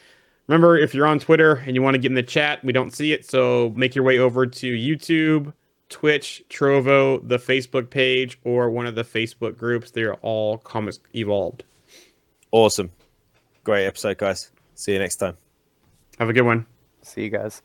Remember, if you're on Twitter and you want to get in the chat, we don't see it, so make your way over to YouTube Twitch, Trovo, the Facebook page, or one of the Facebook groups. They're all Comics Evolved. Awesome. Great episode, guys. See you next time. Have a good one. See you guys.